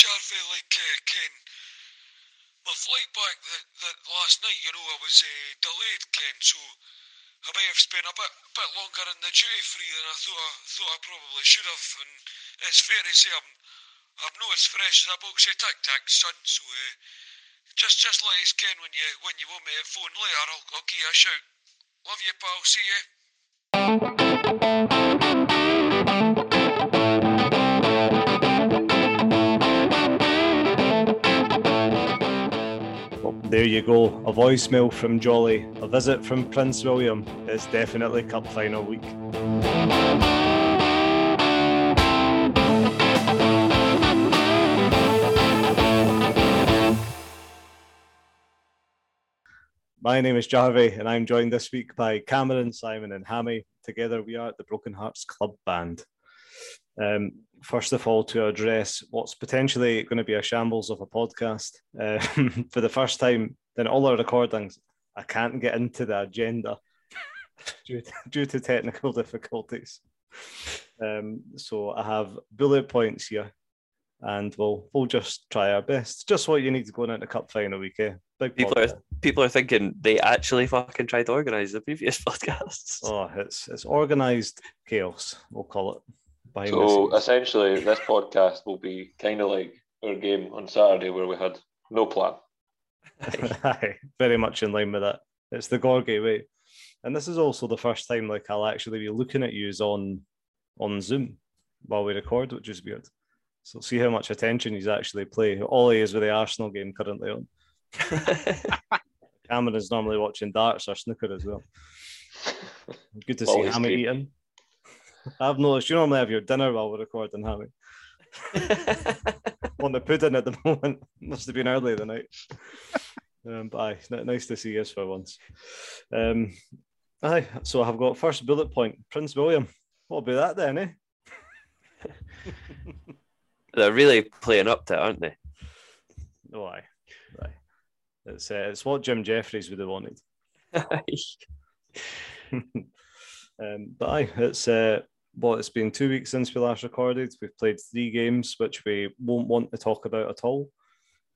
Jarvey, like Ken, my flight back the, the last night, you know, I was uh, delayed, Ken, so I may have spent a bit bit longer in the duty free than I thought I thought I probably should have. And it's fair to say I'm I'm not as fresh as a box of Tic Tac, son. So uh, just just let us ken when you when you want me to phone later. I'll, I'll give you a shout. Love you, pal. See you. There you go. A voicemail from Jolly, a visit from Prince William. It's definitely Cup final week. My name is Jarvey, and I'm joined this week by Cameron, Simon, and Hammy. Together, we are the Broken Hearts Club Band. Um, first of all, to address what's potentially going to be a shambles of a podcast. Um, for the first time in all our recordings, I can't get into the agenda due, to, due to technical difficulties. Um, so I have bullet points here, and we'll we'll just try our best. Just what you need going into cup final week, eh? Big People podcast. are people are thinking they actually fucking tried to organise the previous podcasts. Oh, it's it's organised chaos. We'll call it. Behind So essentially, this podcast will be kind of like our game on Saturday where we had no plan. Aye, very much in line with that. It's the Gorgie way. And this is also the first time like I'll actually be looking at yous on on Zoom while we record, which is weird. So see how much attention he's actually playing. All he is with the Arsenal game currently on. Cameron's normally watching darts or snooker as well. Good to see Always Hammy eating. I've noticed you normally have your dinner while we're recording, Hammy. on the pudding at the moment. Must have been early the night. um, but aye, nice to see us for once. Um, aye, so I've got first bullet point Prince William. What'll be that then, eh? They're really playing up to it, aren't they? Oh, aye. aye. It's, uh, it's what Jim Jefferies would have wanted. Um, but aye, it's uh, well, it's been two weeks since we last recorded. We've played three games, which we won't want to talk about at all.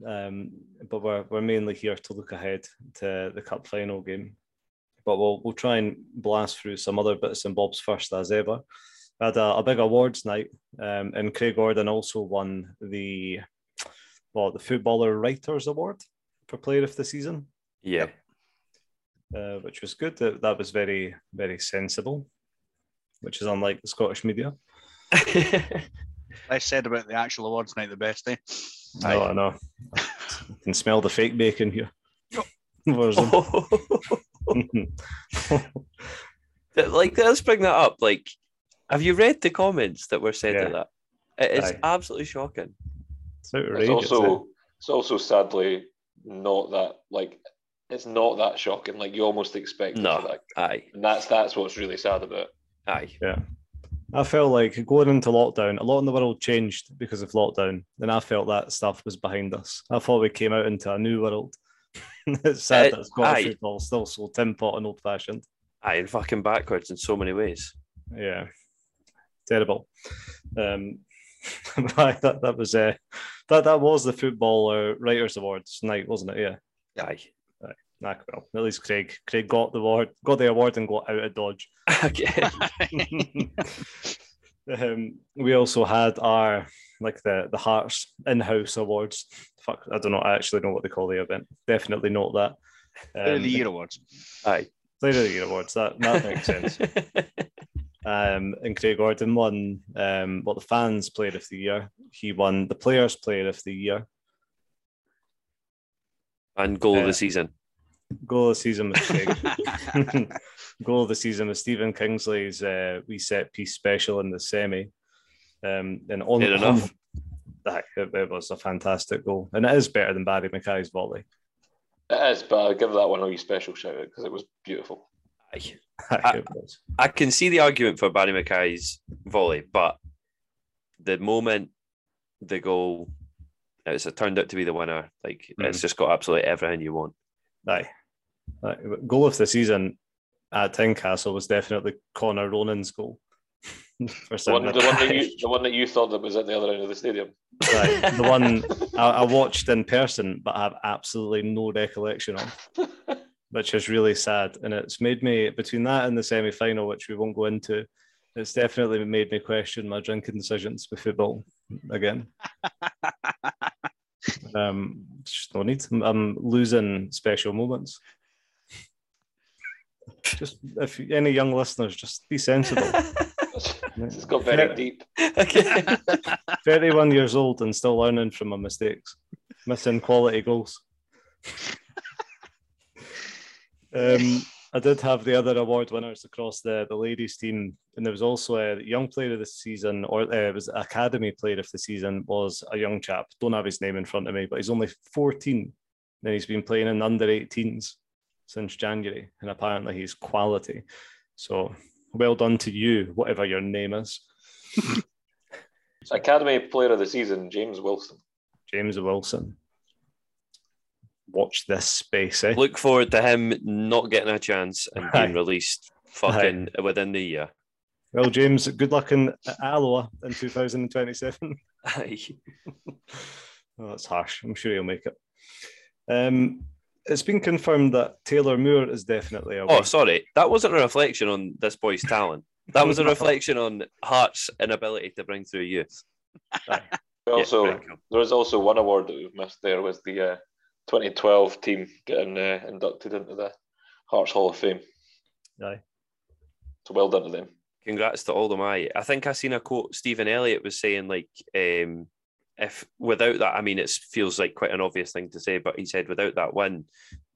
Um, but we're, we're mainly here to look ahead to the cup final game. But we'll we'll try and blast through some other bits and bobs first, as ever. We had a, a big awards night, um, and Craig Gordon also won the well the Footballer Writers Award for Player of the Season yeah. Uh, which was good. That, that was very, very sensible, which is unlike the Scottish media. Less said about the actual awards night, the best, eh? No, I know. I can smell the fake bacon here. Where's them? Like, let's bring that up. Like, have you read the comments that were said Yeah. to that? It is Aye. absolutely shocking. it's It's outrageous. also it's also sadly not that like it's not that shocking. Like you almost expect No. that. Aye, And that's that's what's really sad about. it. aye. yeah. I felt like going into lockdown, a lot in the world changed because of lockdown, and I felt that stuff was behind us. I thought we came out into a new world. it's sad Uh, that Scottish aye. football is still so tin pot and old fashioned. Aye, and fucking backwards in so many ways. Yeah, terrible. Um, aye, that that was uh, that that was the footballer writers awards night, wasn't it? Yeah, Aye. Nah, well, at least Craig Craig got the award, got the award, and got out of Dodge. Okay. um, we also had our like the the Hearts in-house awards. Fuck, I don't know. I actually know what they call the event. Definitely not that. Player of the Um, Year awards. Aye. Player of the Year awards. That that makes sense. Um, and Craig Gordon won um, what the fans player of the year. He won the players player of the year. and goal of the season. Goal of the season was Goal of the season was Stephen Kingsley's uh, wee set piece special in the semi. Um, and on, Fair enough. That, it, it was a fantastic goal, and it is better than Barrie McKay's volley. It is, but I'll give that one a wee special shout out because it was beautiful. Aye. it. I can see the argument for Barrie McKay's volley, but the moment the goal it's it turned out to be the winner, like it's just got absolutely everything you want. Aye. Aye. Goal of the season at Tynecastle was definitely Connor Ronan's goal. for The one, the, one that you, the one that you thought that was at the other end of the stadium. Right, the one I, I watched in person, but I have absolutely no recollection of, which is really sad. And it's made me between that and the semi final, which we won't go into. It's definitely made me question my drinking decisions with football again. Um, just no need. I'm, losing special moments. Just if any young listeners, just be sensible. it's got very deep. okay. 31 years old and still learning from my mistakes, missing quality goals. um, I did have the other award winners across the, the ladies team, and there was also a young player of the season, or uh, it was academy player of the season, was a young chap. Don't have his name in front of me, but he's only 14. And he's been playing in under 18s since January, and apparently he's quality. So well done to you, whatever your name is. Academy Player of the Season, James Wilson. James Wilson. Watch this space, eh? Look forward to him not getting a chance and being Aye. released fucking within the year. Well, James, good luck in Alloa in 2027. Aye. oh, that's harsh. I'm sure he'll make it. Um, it's been confirmed that Taylor Moore is definitely away. Oh, sorry. That wasn't a reflection on this boy's talent. That was a reflection on Hearts' inability to bring through youth. Aye. Also, Yeah, there was also one award that we've missed there was the uh, 2012 team getting uh, inducted into the Hearts Hall of Fame. Aye. So well done to them. Congrats to all them. I I think I seen a quote. Stephen Elliott was saying like, um, if without that, I mean, it feels like quite an obvious thing to say, but he said without that win,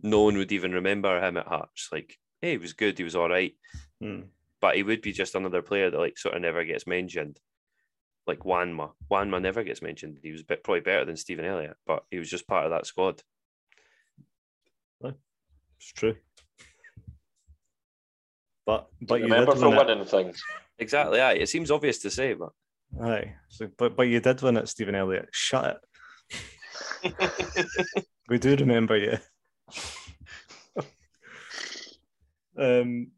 no one would even remember him at Hearts. Like, hey, he was good, he was all right, Hmm. but he would be just another player that like sort of never gets mentioned. Like Wanma, Wanma never gets mentioned. He was a bit, probably better than Stephen Elliott, but he was just part of that squad. It's true. But but you Remember did for win it. winning things. Exactly. Aye. It seems obvious to say, but Aye. So, but but you did win it, Stephen Elliott. Shut it. We do remember you. um,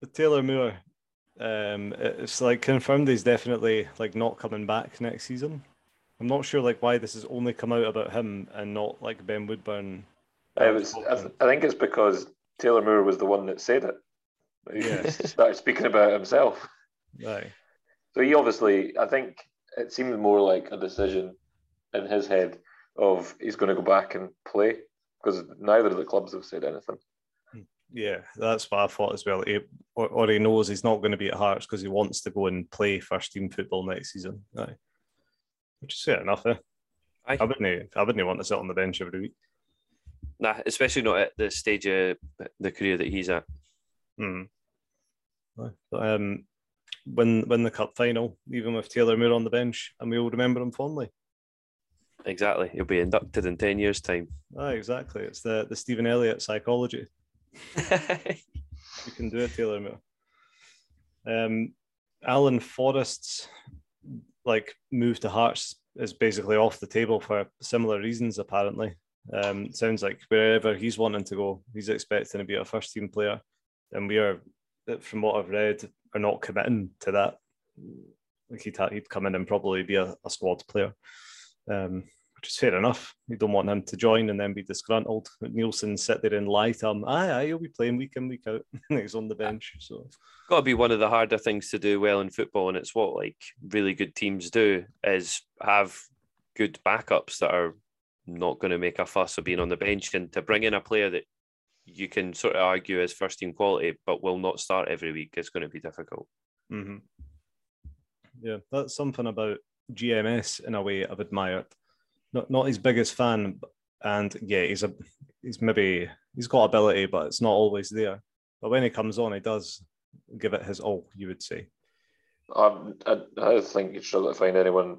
but Taylor Moore, um, it's like confirmed he's definitely like not coming back next season. I'm not sure like why this has only come out about him and not like Ben Woodburn. I, was, I, th- I think it's because Taylor Moore was the one that said it. He Yeah. started speaking about himself. Aye. So he obviously, I think it seemed more like a decision in his head of he's going to go back and play because neither of the clubs have said anything. Yeah, that's what I thought as well. He, or, or he knows he's not going to be at Hearts because he wants to go and play first team football next season. Aye. Which is fair enough, eh? Aye. I wouldn't I wouldn't want to sit on the bench every week. Nah, especially not at the stage of the career that he's at. But, um, win win the cup final, even with Taylor Moore on the bench, and we all remember him fondly. Exactly. He'll be inducted in 10 years' time. Ah, exactly. It's the the Stephen Elliott psychology. You can do it, Taylor Moore. Um, Alan Forrest's like move to Hearts is basically off the table for similar reasons. Apparently, um, sounds like wherever he's wanting to go, he's expecting to be a first team player, and we are, from what I've read, are not committing to that. Like he'd ha- he'd come in and probably be a, a squad player. Um, which is fair enough. You don't want him to join and then be disgruntled. Neilson sit there and lie to him. Aye, aye, he'll be playing week in, week out. and he's on the bench. So Got to be one of the harder things to do well in football, and it's what like really good teams do is have good backups that are not going to make a fuss of being on the bench, and to bring in a player that you can sort of argue as first team quality, but will not start every week is going to be difficult. mhm. yeah, that's something about GMS in a way I've admired. Not not his biggest fan, and yeah, he's a he's maybe he's got ability, but it's not always there. But when he comes on, he does give it his all. You would say. Um, I, I think you'd struggle to find anyone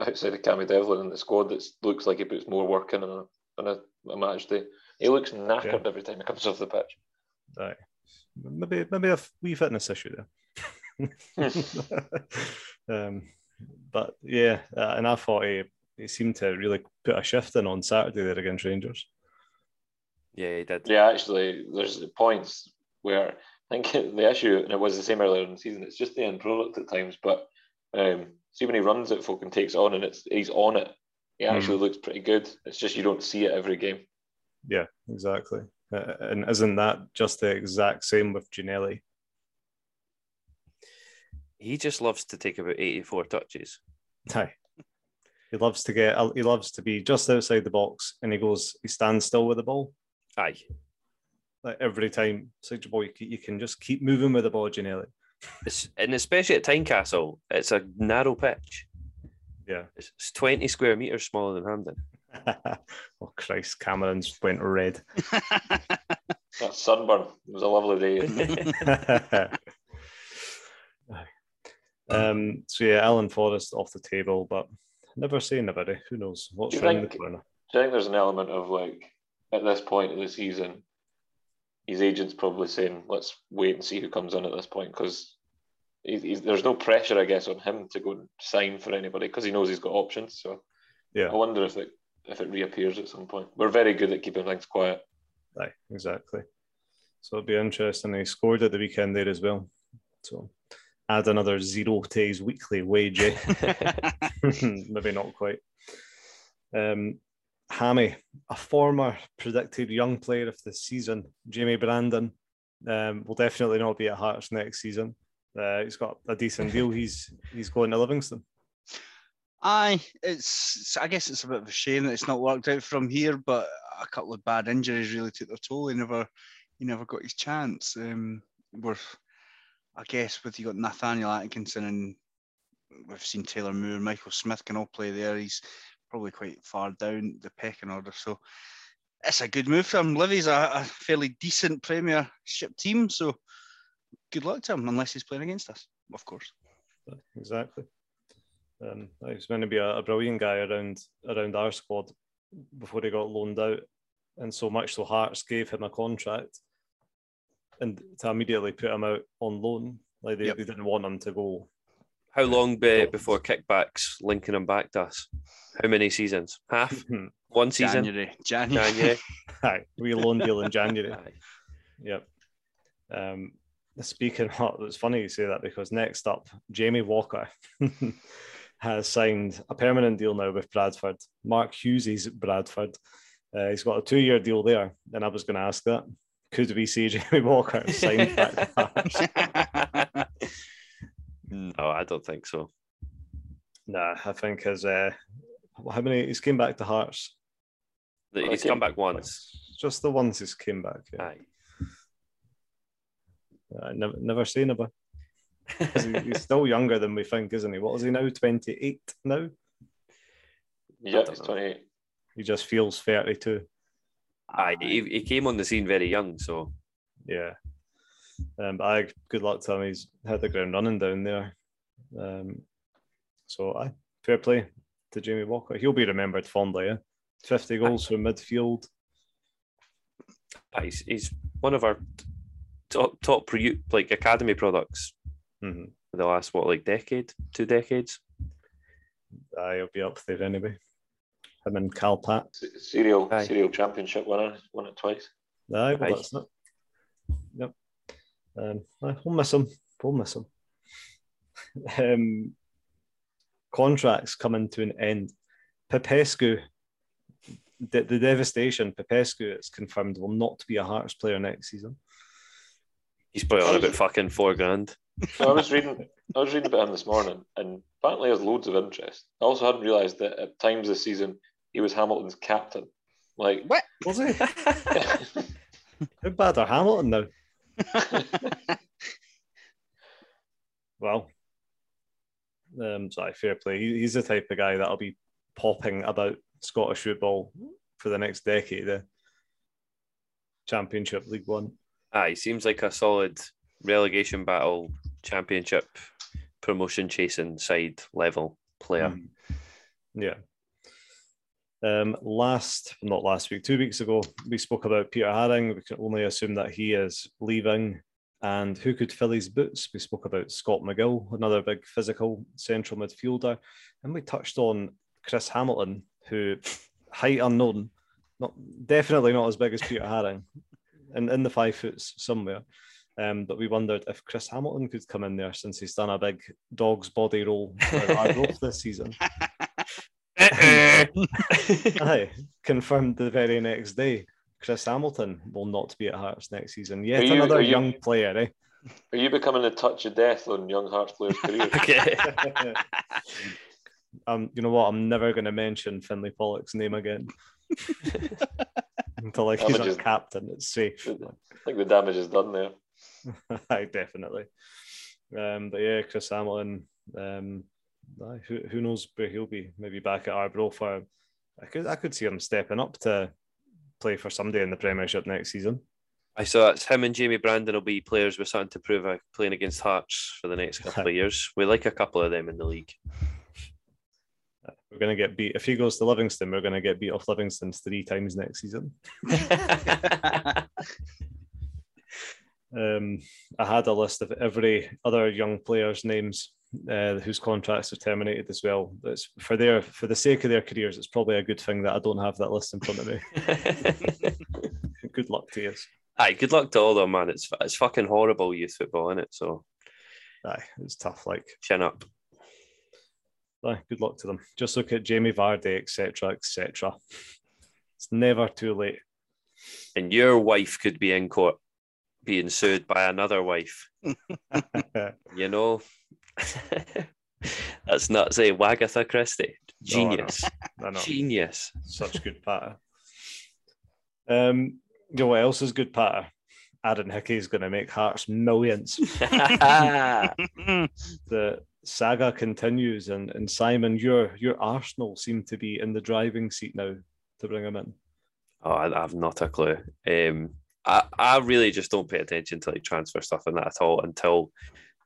outside of Cammy Devlin in the squad that looks like he puts more work in on a, on a, a match day. He looks knackered every time he comes off the pitch. Right. Maybe maybe a wee fitness issue there. um, but yeah, uh, and I thought he, he seemed to really put a shift in on Saturday there against Rangers. Yeah, he did. Yeah, actually, there's points where I think the issue, and it was the same earlier in the season, it's just the end product at times. But um, see when he runs it, folk and takes on, and it's he's on it. He actually looks pretty good. It's just you don't see it every game. Yeah, exactly. Uh, and isn't that just the exact same with Ginnelly? He just loves to take about 84 touches. Aye. He loves to get. He loves to be just outside the box, and he goes. He stands still with the ball. Aye. Like every time, such a ball, you, can- you can just keep moving with the ball, Ginnelly. It's, and especially at Tynecastle, it's a narrow pitch. Yeah. It's, it's 20 square metres smaller than Hampden. oh Christ, Cameron's went red. That sunburn it was a lovely day. um. So yeah, Alan Forrest off the table, but never say never. eh? Who knows what's Do you around the think- corner? Do you think there's an element of like at this point of the season, his agent's probably saying, "Let's wait and see who comes in at this point," because he's, he's, there's no pressure, I guess, on him to go and sign for anybody because he knows he's got options. So Yeah. I wonder if it if it reappears at some point. We're very good at keeping things quiet. Aye, exactly. So it'll be interesting. He scored at the weekend there as well. So add another zero to his weekly wage. eh? Maybe not quite. Um, Hammy, a former predicted young player of the season, Jamie Brandon, um, will definitely not be at Hearts next season. Uh, he's got a decent deal. He's he's going to Livingston. Aye, it's. I guess it's a bit of a shame that it's not worked out from here, but a couple of bad injuries really took their toll. He never, he never got his chance. Um, we're, I guess, with you got Nathaniel Atkinson and we've seen Taylor Moore, Michael Smith can all play there. He's probably quite far down the pecking order, so it's a good move for him. Livy's a, a fairly decent Premiership team, so good luck to him, unless he's playing against us, of course. Exactly. Um, he was meant to be a, a brilliant guy around around our squad before he got loaned out, and so much so Hearts gave him a contract, and to immediately put him out on loan, like they, Yep. they didn't want him to go. How long be, before kickbacks linking him back to us? How many seasons? Half? One season? January, January. January? Aye, we loan deal in January. Aye. Yep. Um, speaking of, it's funny you say that because next up, Jamie Walker has signed a permanent deal now with Bradford. Mark Hughes's Bradford. Uh, he's got a two-year deal there, and I was going to ask that: could we see Jamie Walker signed back? To Hearts? no, I don't think so. nah, I think his uh, how many? He's came back to Hearts. He's come back once. Just the ones he's came back. Yeah. Aye. I never, never seen about. 'Cause he- he's still younger than we think, isn't he? What is he now? Twenty eight now. Yeah, don't he's 28. He just feels thirty two. Aye, he, he came on the scene very young, so Yeah. Um, but I good luck to him. He's hit the ground running down there. Um, so I fair play to Jamie Walker. He'll be remembered fondly. Yeah? Fifty goals from midfield. aye, he's, he's one of our top top pro, like academy products hmm the last what like decade, two decades. Aye, he'll be up there anyway. Him and Cal Pat. Serial, Aye. serial championship winner, won it twice. Aye, well, Aye. that's it. Yep. Um, aye, we'll miss him. We'll miss him. um, contracts coming to an end. Popescu, the, the devastation. Popescu, it's confirmed, will not be a Hearts player next season. He's probably on about fucking four grand. So I was reading, I was reading about him this morning, and apparently has loads of interest. I also hadn't realised that at times this season he was Hamilton's captain. Like, What? Was he? How bad are Hamilton now? Well, um, sorry, fair play. He, he's the type of guy that'll be popping about Scottish football for the next decade. The Championship, League One. Aye, seems like a solid relegation battle, championship, promotion chasing side level player. Mm. Yeah. Um, last, not last week, two weeks ago, we spoke about Peter Haring. We can only assume that he is leaving. And who could fill his boots? We spoke about Scott McGill, another big physical central midfielder. And we touched on Chris Hamilton, who, height unknown, not definitely not as big as Peter Haring, and in the five foots somewhere. Um, but we wondered if Chris Hamilton could come in there since he's done a big dog's body Arbroath this season. Aye, confirmed the very next day. Chris Hamilton will not be at Hearts next season. Yet you- another you- young player, eh? Are you becoming the touch of death on young Hearts players' careers? okay. um, you know what? I'm never going to mention Finlay Pollock's name again until like I he's would not just- captain. It's safe. I think the damage is done there. Aye, definitely. Um, but yeah, Chris Hamilton. Um, aye, who who knows where he'll be? Maybe back at Arbroath. For I could I could see him stepping up to play for somebody in the Premiership next season. I saw it's him and Jamie Brandon will be players with something to prove uh, playing against Hearts for the next couple of years. We like a couple of them in the league. We're going to get beat if he goes to Livingston. We're going to get beat off Livingston three times next season. Um, I had a list of every other young player's names uh, whose contracts are terminated as well. It's for their for the sake of their careers. It's probably a good thing that I don't have that list in front of me. good luck to you. Aye, good luck to all them, man. It's it's fucking horrible youth football, isn't it? So Aye, it's tough. Like, chin up. aye, good luck to them. Just look at Jamie Vardy, etc., etc. It's never too late. And your wife could be in court being sued by another wife. You know? That's not say Wagatha Christie. No, I know. Genius. I know. Genius. Such good patter. Um, you know what else is good patter? Aaron Hickey is going to make Hearts millions. the saga continues, and, and Simon, your your Arsenal seem to be in the driving seat now to bring him in. Oh, I, I have not a clue. Um, I, I really just don't pay attention to like transfer stuff and that at all until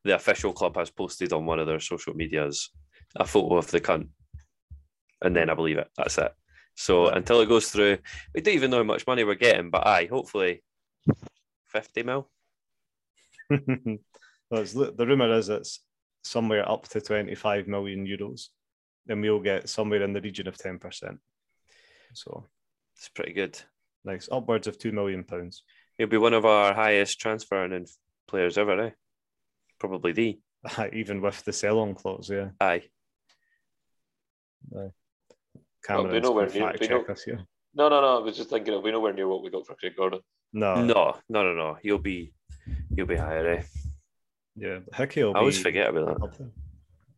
the official club has posted on one of their social medias a photo of the cunt, and then I believe it. That's it. So until it goes through, we don't even know how much money we're getting, but aye, hopefully fifty mil. well, it's, the rumor is it's somewhere up to 25 million euros, and we'll get somewhere in the region of 10%. So It's pretty good. nice, upwards of 2 million pounds. He'll be one of our highest transfer earning players ever, eh? Probably the Even with the sell on clause, yeah. aye. Cameron's nowhere gonna near- fact be check no- us here. No, no, no. I was just thinking of we nowhere near what we got for Craig Gordon. No, No, no, no, no. He'll be, he'll be higher. Eh? yeah, Hickey will I always be forget about that. up there.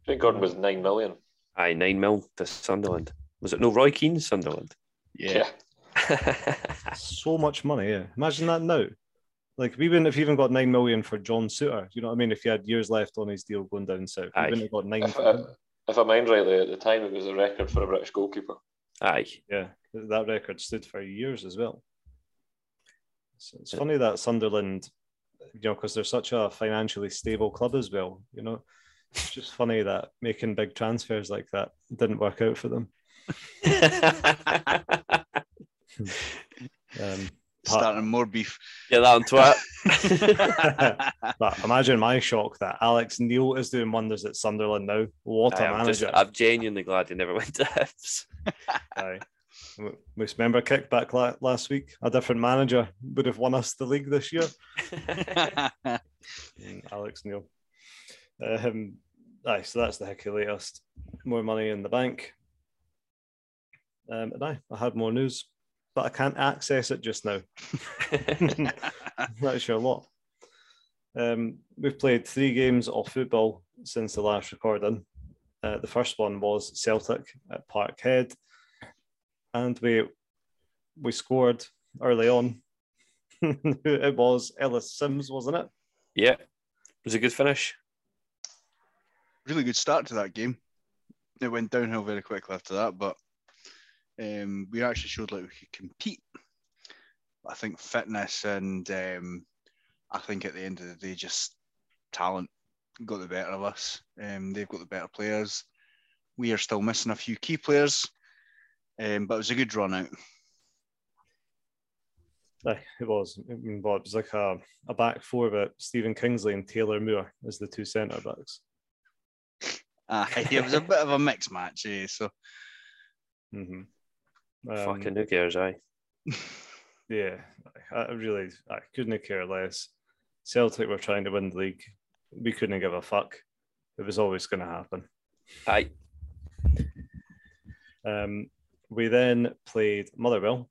Craig Gordon was nine million. Aye, nine mil to Sunderland. Was it no Roy Keane Sunderland? Yeah. so much money. Yeah, imagine that now. Like we wouldn't have even got nine million for John Souttar. You know what I mean? If he had years left on his deal going down south, we Aye. wouldn't have got nine. If, For uh, if I mind rightly, at the time it was a record for a British goalkeeper. Aye, Yeah, that record stood for years as well. So it's funny that Sunderland, you know, because they're such a financially stable club as well. You know, it's just funny that making big transfers like that didn't work out for them. Um, Starting more beef. Get that on twat. but imagine my shock that Alex Neil is doing wonders at Sunderland now. What a Aye, I'm, just, manager! I'm genuinely glad he never went to Hibs. Aye. M- Most member kickback la- last week. A different manager would have won us the league this year. Mm, Alex Neil. Um, aye, so that's the hickey latest. More money in the bank. Um, and aye, I had more news, but I can't access it just now. That's your lot. Um, we've played three games of football since the last recording. Uh, the first one was Celtic at Parkhead, and we we scored early on. it was Ellis Sims, wasn't it? yeah, it was a good finish. really good start to that game. It went downhill very quickly after that, but um, we actually showed like we could compete. I think fitness and um, I think at the end of the day, just talent got the better of us. Um, they've got the better players. We are still missing a few key players, um, but it was a good run out. It was. I mean, what, it was like a, a back four, but Stephen Kingsley and Taylor Moore as the two centre backs. Uh, it was a bit of a mixed match, eh? So hmm Fucking who cares, aye. Yeah, I I really I couldn't care less. Celtic were trying to win the league. We couldn't give a fuck. It was always going to happen. Aye. Um, we then played Motherwell,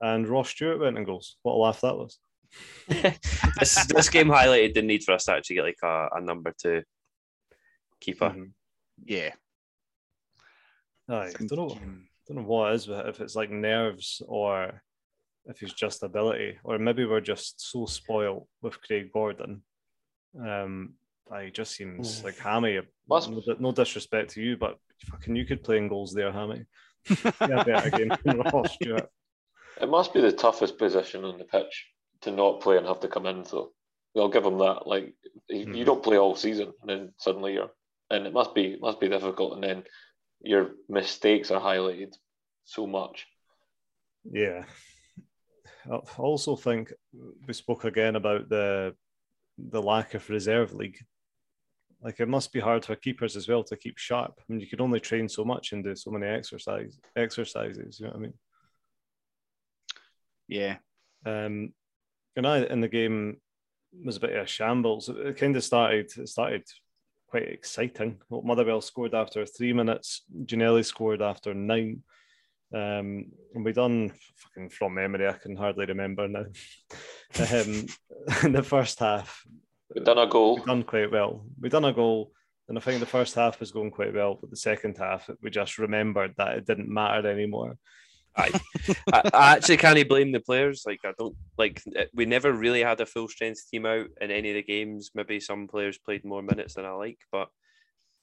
and Ross Stewart went in goals. What a laugh that was! this, this game highlighted the need for us to actually get like a, a number two keeper. Mhm. Yeah. Aye, I don't know. Don't know what it is, but if it's like nerves or if it's just ability, or maybe we're just so spoiled with Craig Gordon. Um, I just seems like Hammy. Must- No, no disrespect to you, but fucking you could play in goals there, Hammy. Yeah, better game Ross Stewart. It must be the toughest position on the pitch to not play and have to come in. So I'll give him that. Like you you don't play all season, and then suddenly you're, and it must be must be difficult. And then your mistakes are highlighted so much. Yeah. I also think we spoke again about the the lack of reserve league. Like it must be hard for keepers as well to keep sharp. I mean, you can only train so much and do so many exercise exercises. You know what I mean? Yeah. Um, and I in the game was a bit of a shambles. It, it kind of started. It started quite exciting. Well, Motherwell scored after three minutes. Ginnelly scored after nine. Um, and we done fucking from memory. I can hardly remember now. um, in the first half, We've done a goal. we done quite well. We done a goal, and I think the first half was going quite well, but the second half we just remembered that it didn't matter anymore. Aye. I, I actually can't blame the players. Like I don't like we never really had a full strength team out in any of the games. Maybe some players played more minutes than I like, but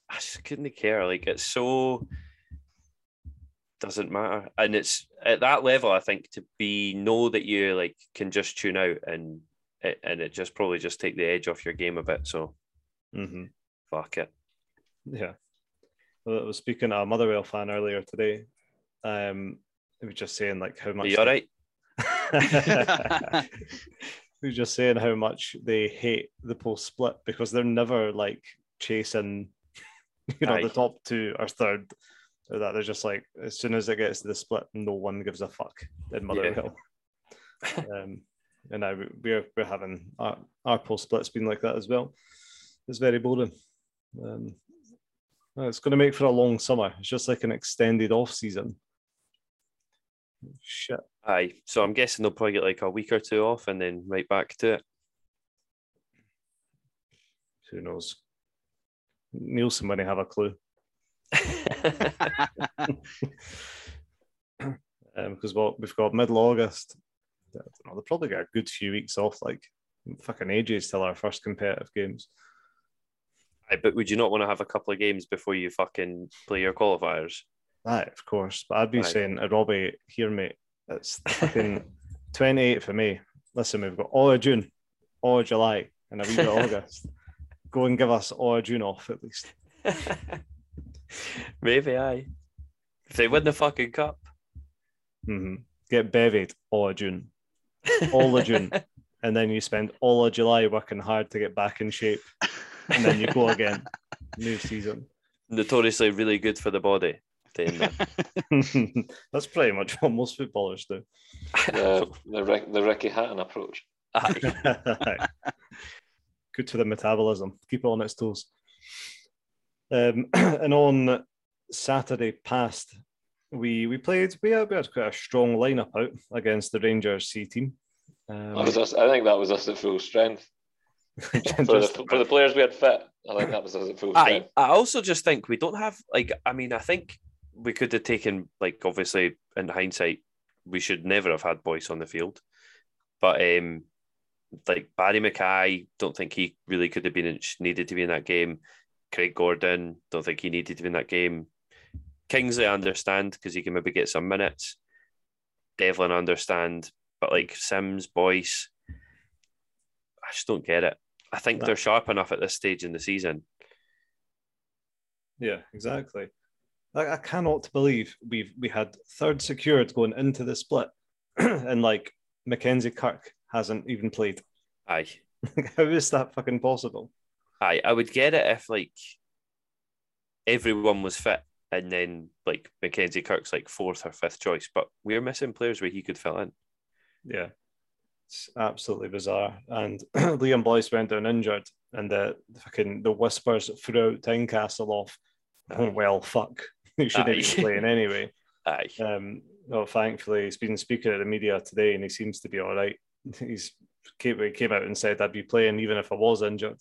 I just couldn't care. Like it's so doesn't matter, and it's at that level. I think to be know that you like can just tune out and it, and it just probably just take the edge off your game a bit. So Mm-hmm. fuck it. Yeah. Well, I was speaking to a Motherwell fan earlier today. Um, he was just saying like how Are much. you all right? he was just saying how much they hate the post split because they're never like chasing, you know, Aye. the top two or third. Or that they're just like as soon as it gets to the split, no one gives a fuck in Motherwell. um, and now we- we're we're having our, our post split's been like that as well. It's very boring. Um, it's going to make for a long summer. It's just like an extended off season. Shit. Aye. So I'm guessing they'll probably get like a week or two off and then right back to it. Who knows? Neilson I have a clue. Um, because what we've got middle August. I don't know, they'll probably get a good few weeks off, like fucking ages till our first competitive games. Aye, but would you not want to have a couple of games before you fucking play your qualifiers? Aye, of course. But I'd be Aye. saying, uh, Robbie, here, mate, it's fucking 28 for me. Listen, we've got all of June, all of July, and a wee bit of August. Go and give us all of June off at least. Maybe aye. If they win the fucking cup. hmm Get bevied all of June, all of June, and then you spend all of July working hard to get back in shape, and then you go again. New season. Notoriously really good for the body. Doing that. That's pretty much what most footballers do. The the, Rick, the Ricky Hatton approach. Aye. Good for the metabolism. Keep it on its toes. Um, and on Saturday past, we we played. We had, we had quite a strong lineup out against the Rangers C team. Um, was us, I think that was us at full strength. For the, for the players we had fit, I think that was us at full strength. I. I also just think we don't have like I mean I think we could have taken like obviously in hindsight we should never have had Boyce on the field, but um like Barrie McKay don't think he really could have been in, needed to be in that game. Craig Gordon don't think he needed to be in that game. Kingsley I understand because he can maybe get some minutes. Devlin I understand, but like Sims, Boyce, I just don't get it. I think they're sharp enough at this stage in the season. Yeah, exactly. I, I cannot believe we've we had third secured going into the split, and like Mackenzie Kirk hasn't even played. Aye. How is that fucking possible? Aye, I would get it if like everyone was fit and then like Mackenzie Kirk's like fourth or fifth choice, but we're missing players where he could fill in. Yeah. It's absolutely bizarre. And Liam Boyce went down injured, and the fucking the whispers throughout Tynecastle off, oh, well, fuck, he shouldn't be playing anyway. Aye. Um, well, thankfully, he's been speaking at the media today, and he seems to be all right. He's came, he came out and said I'd be playing even if I was injured.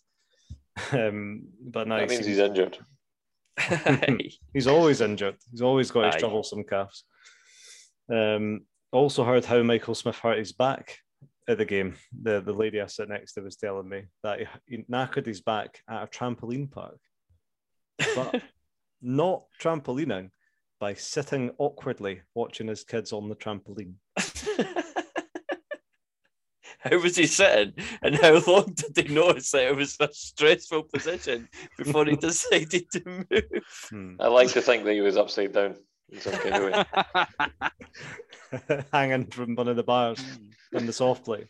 Um, but now That he means he's injured. He's always injured. He's always got his Aye. troublesome calves. Um, also heard how Michael Smith hurt his back at the game. The the lady I sit next to was telling me that he, he knackered his back at a trampoline park, but not trampolining by sitting awkwardly watching his kids on the trampoline. How was he sitting, and how long did he notice that it was a stressful position before he decided to move? Hmm. I like to think that he was upside down in some kind of way. Hanging from one of the bars in the soft play.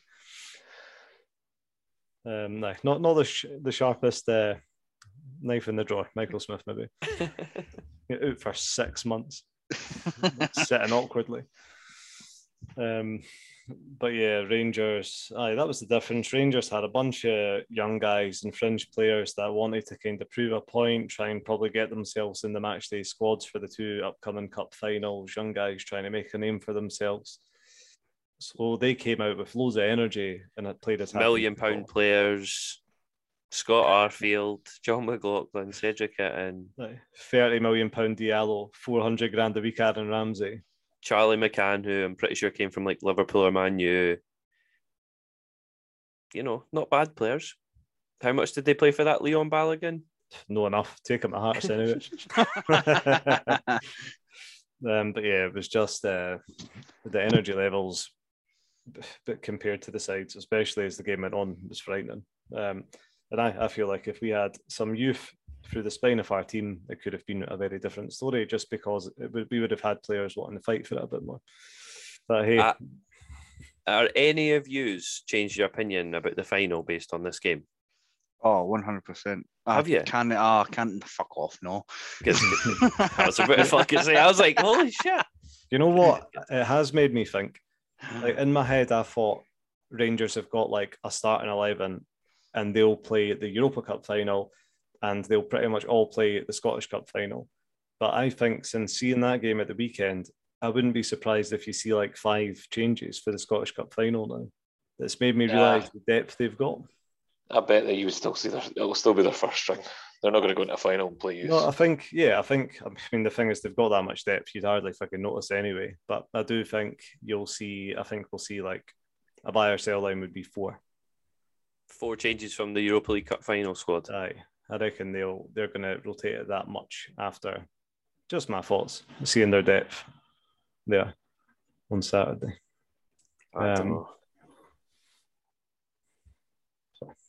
Um, no, not not the sh- the sharpest uh, knife in the drawer. Michael Smith maybe out for six months, sitting awkwardly. Um, but yeah, Rangers. Aye, that was the difference. Rangers had a bunch of young guys and fringe players that wanted to kind of prove a point, try and probably get themselves in the matchday squads for the two upcoming cup finals. Young guys trying to make a name for themselves. So they came out with loads of energy and it played as Million pound players. Scott Arfield, Jon McLaughlin, Cedric and Aye, 30 million pound Diallo, 400 grand a week Aaron Ramsey. Charlie McCann, who I'm pretty sure came from like Liverpool or Man U. You know, not bad players. How much did they play for that Leon Balogun? No enough. Take him to Hearts anyway. um, but yeah, it was just uh, the energy levels, but compared to the sides, especially as the game went on, was frightening. Um, and I, I feel like if we had some youth through the spine of our team, it could have been a very different story. Just because it would, we would have had players wanting to fight for it a bit more. But hey, Uh, Are any of yous changed your opinion about the final based on this game? Oh, 100%. Have I you? Can't, oh, can't fuck off, no. Because I was about to fucking say, I was like, holy shit. you know what? It has made me think. like in my head, I thought Rangers have got like a starting eleven, and they'll play the Europa Cup final, and they'll pretty much all play the Scottish Cup final. But I think since seeing that game at the weekend, I wouldn't be surprised if you see like five changes for the Scottish Cup final now. It's made me Yeah. realise the depth they've got. I bet that you would still see their, it'll still be their first string. They're not going to go into a final and play you. No, I think, yeah, I think, I mean, the thing is, they've got that much depth, you'd hardly fucking notice anyway. But I do think you'll see, I think we'll see like a buy or sell line would be four. Four changes from the Europa League Cup final squad. Aye, I reckon they'll they're going to rotate it that much after. Just my thoughts, seeing their depth there on Saturday. I don't Um, know.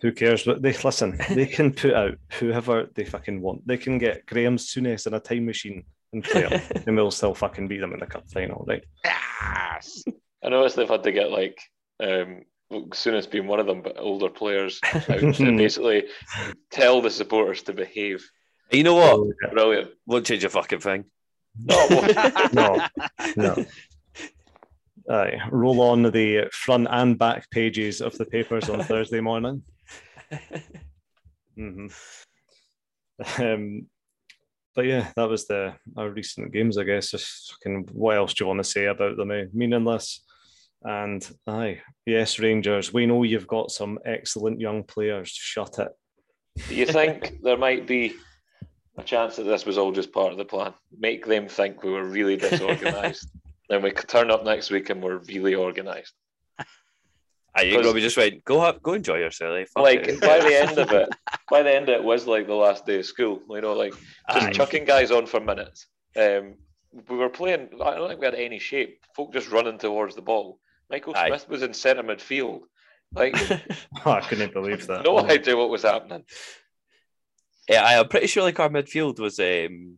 Who cares? But they listen. They can put out whoever they fucking want. They can get Graham Souness in a time machine and play him, and we'll still fucking beat them in the cup final, right? Yes. I noticed they've had to get like um Souness being one of them, but older players basically tell the supporters to behave. You know what? Brilliant. Won't change a fucking thing. No, No, no. Aye, roll on the front and back pages of the papers on Thursday morning. hmm Um, but yeah, that was the our recent games, I guess. Just fucking, what else do you want to say about them? Eh? Meaningless. And aye, yes, Rangers. We know you've got some excellent young players. Shut it. do you think there might be a chance that this was all just part of the plan? Make them think we were really disorganized. then we could turn up next week and we're really organized. Aye, you Because- probably just went, go have, go enjoy yourself. eh? Fuck like it." by the end of it, by the end of it was like the last day of school. You know, like just Aye. chucking guys on for minutes. Um, we were playing. I don't think we had any shape. Folk just running towards the ball. Michael Aye. Smith was in centre midfield. Like Oh, I couldn't believe that. no idea what was happening. Yeah, I- I'm pretty sure like our midfield was um,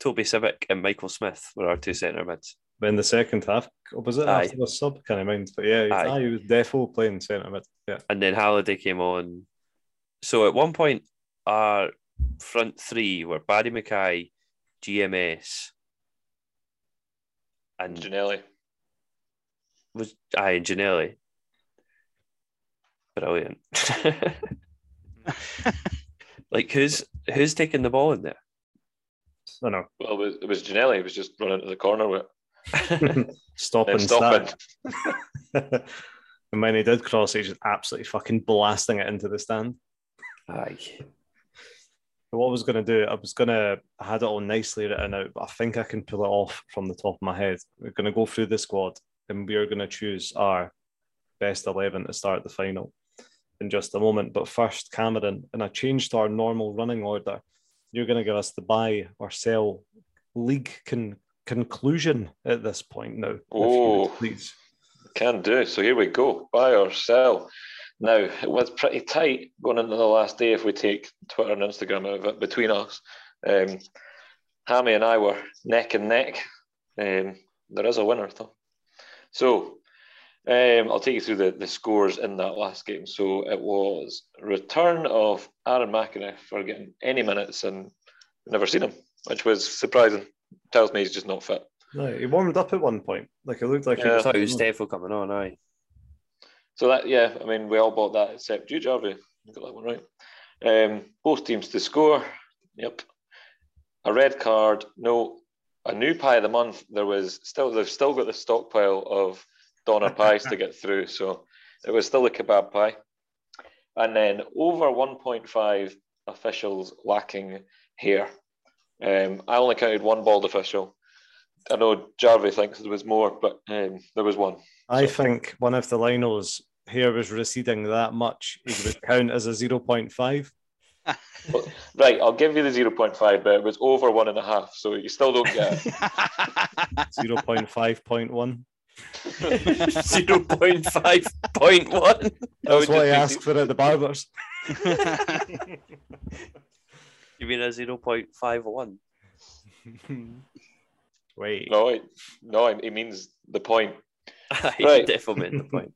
Toby Sibbick and Michael Smith were our two centre mids. But in the second half, was it Aye. after the sub? Can't mind. But yeah, Aye. aye. he was defo playing centre mid. Yeah. and then Halliday came on. So at one point, our front three were Barrie McKay, GMS, and Ginnelly. Was I and Ginnelly. brilliant. like who's who's taking the ball in there? I know. Well, it was, it was Ginnelly. He was just running to the corner with it Stop and and stopping. and when he did cross, he just absolutely fucking blasting it into the stand. Aye. But what I was going to do, I was going to, I had it all nicely written out, but I think I can pull it off from the top of my head. We're going to go through the squad and we are going to choose our best 11 to start the final in just a moment. But first, Cameron, in a change to our normal running order, you're going to give us the buy or sell league con- conclusion at this point now. would, Oh. please. Can do. So here we go. Buy or sell. Now, it was pretty tight going into the last day if we take Twitter and Instagram out of it between us. Um, Hammy and I were neck and neck. Um, there is a winner, though. So um, I'll take you through the, the scores in that last game. So it was return of Aaron McInnes for getting any minutes and never seen him, which was surprising. Tells me he's just not fit. No, he warmed up at one point. Like it looked like he Yeah. I was. thought it was Steffel coming on, aye. So that yeah, I mean we all bought that except you, Jarvie. You got that one right. Um, both teams to score. Yep. A red card. No. A new pie of the month. There was still they've still got the stockpile of doner pies to get through. So it was still a kebab pie. And then over 1.5 officials lacking here. Um, I only counted one bald official. I know Jarvie thinks there was more, but um, there was one. I think one of the Lionel's hair was receding that much, he would count as a 0.5. Right, I'll give you the 0.5, but it was over one and a half, so you still don't get it. 0.5.1. Zero point five point one. That That's would what I asked for at the barbers. You mean a zero point five one? Wait. No, it, no, it it means the point. Aye, Right. definitely made the point.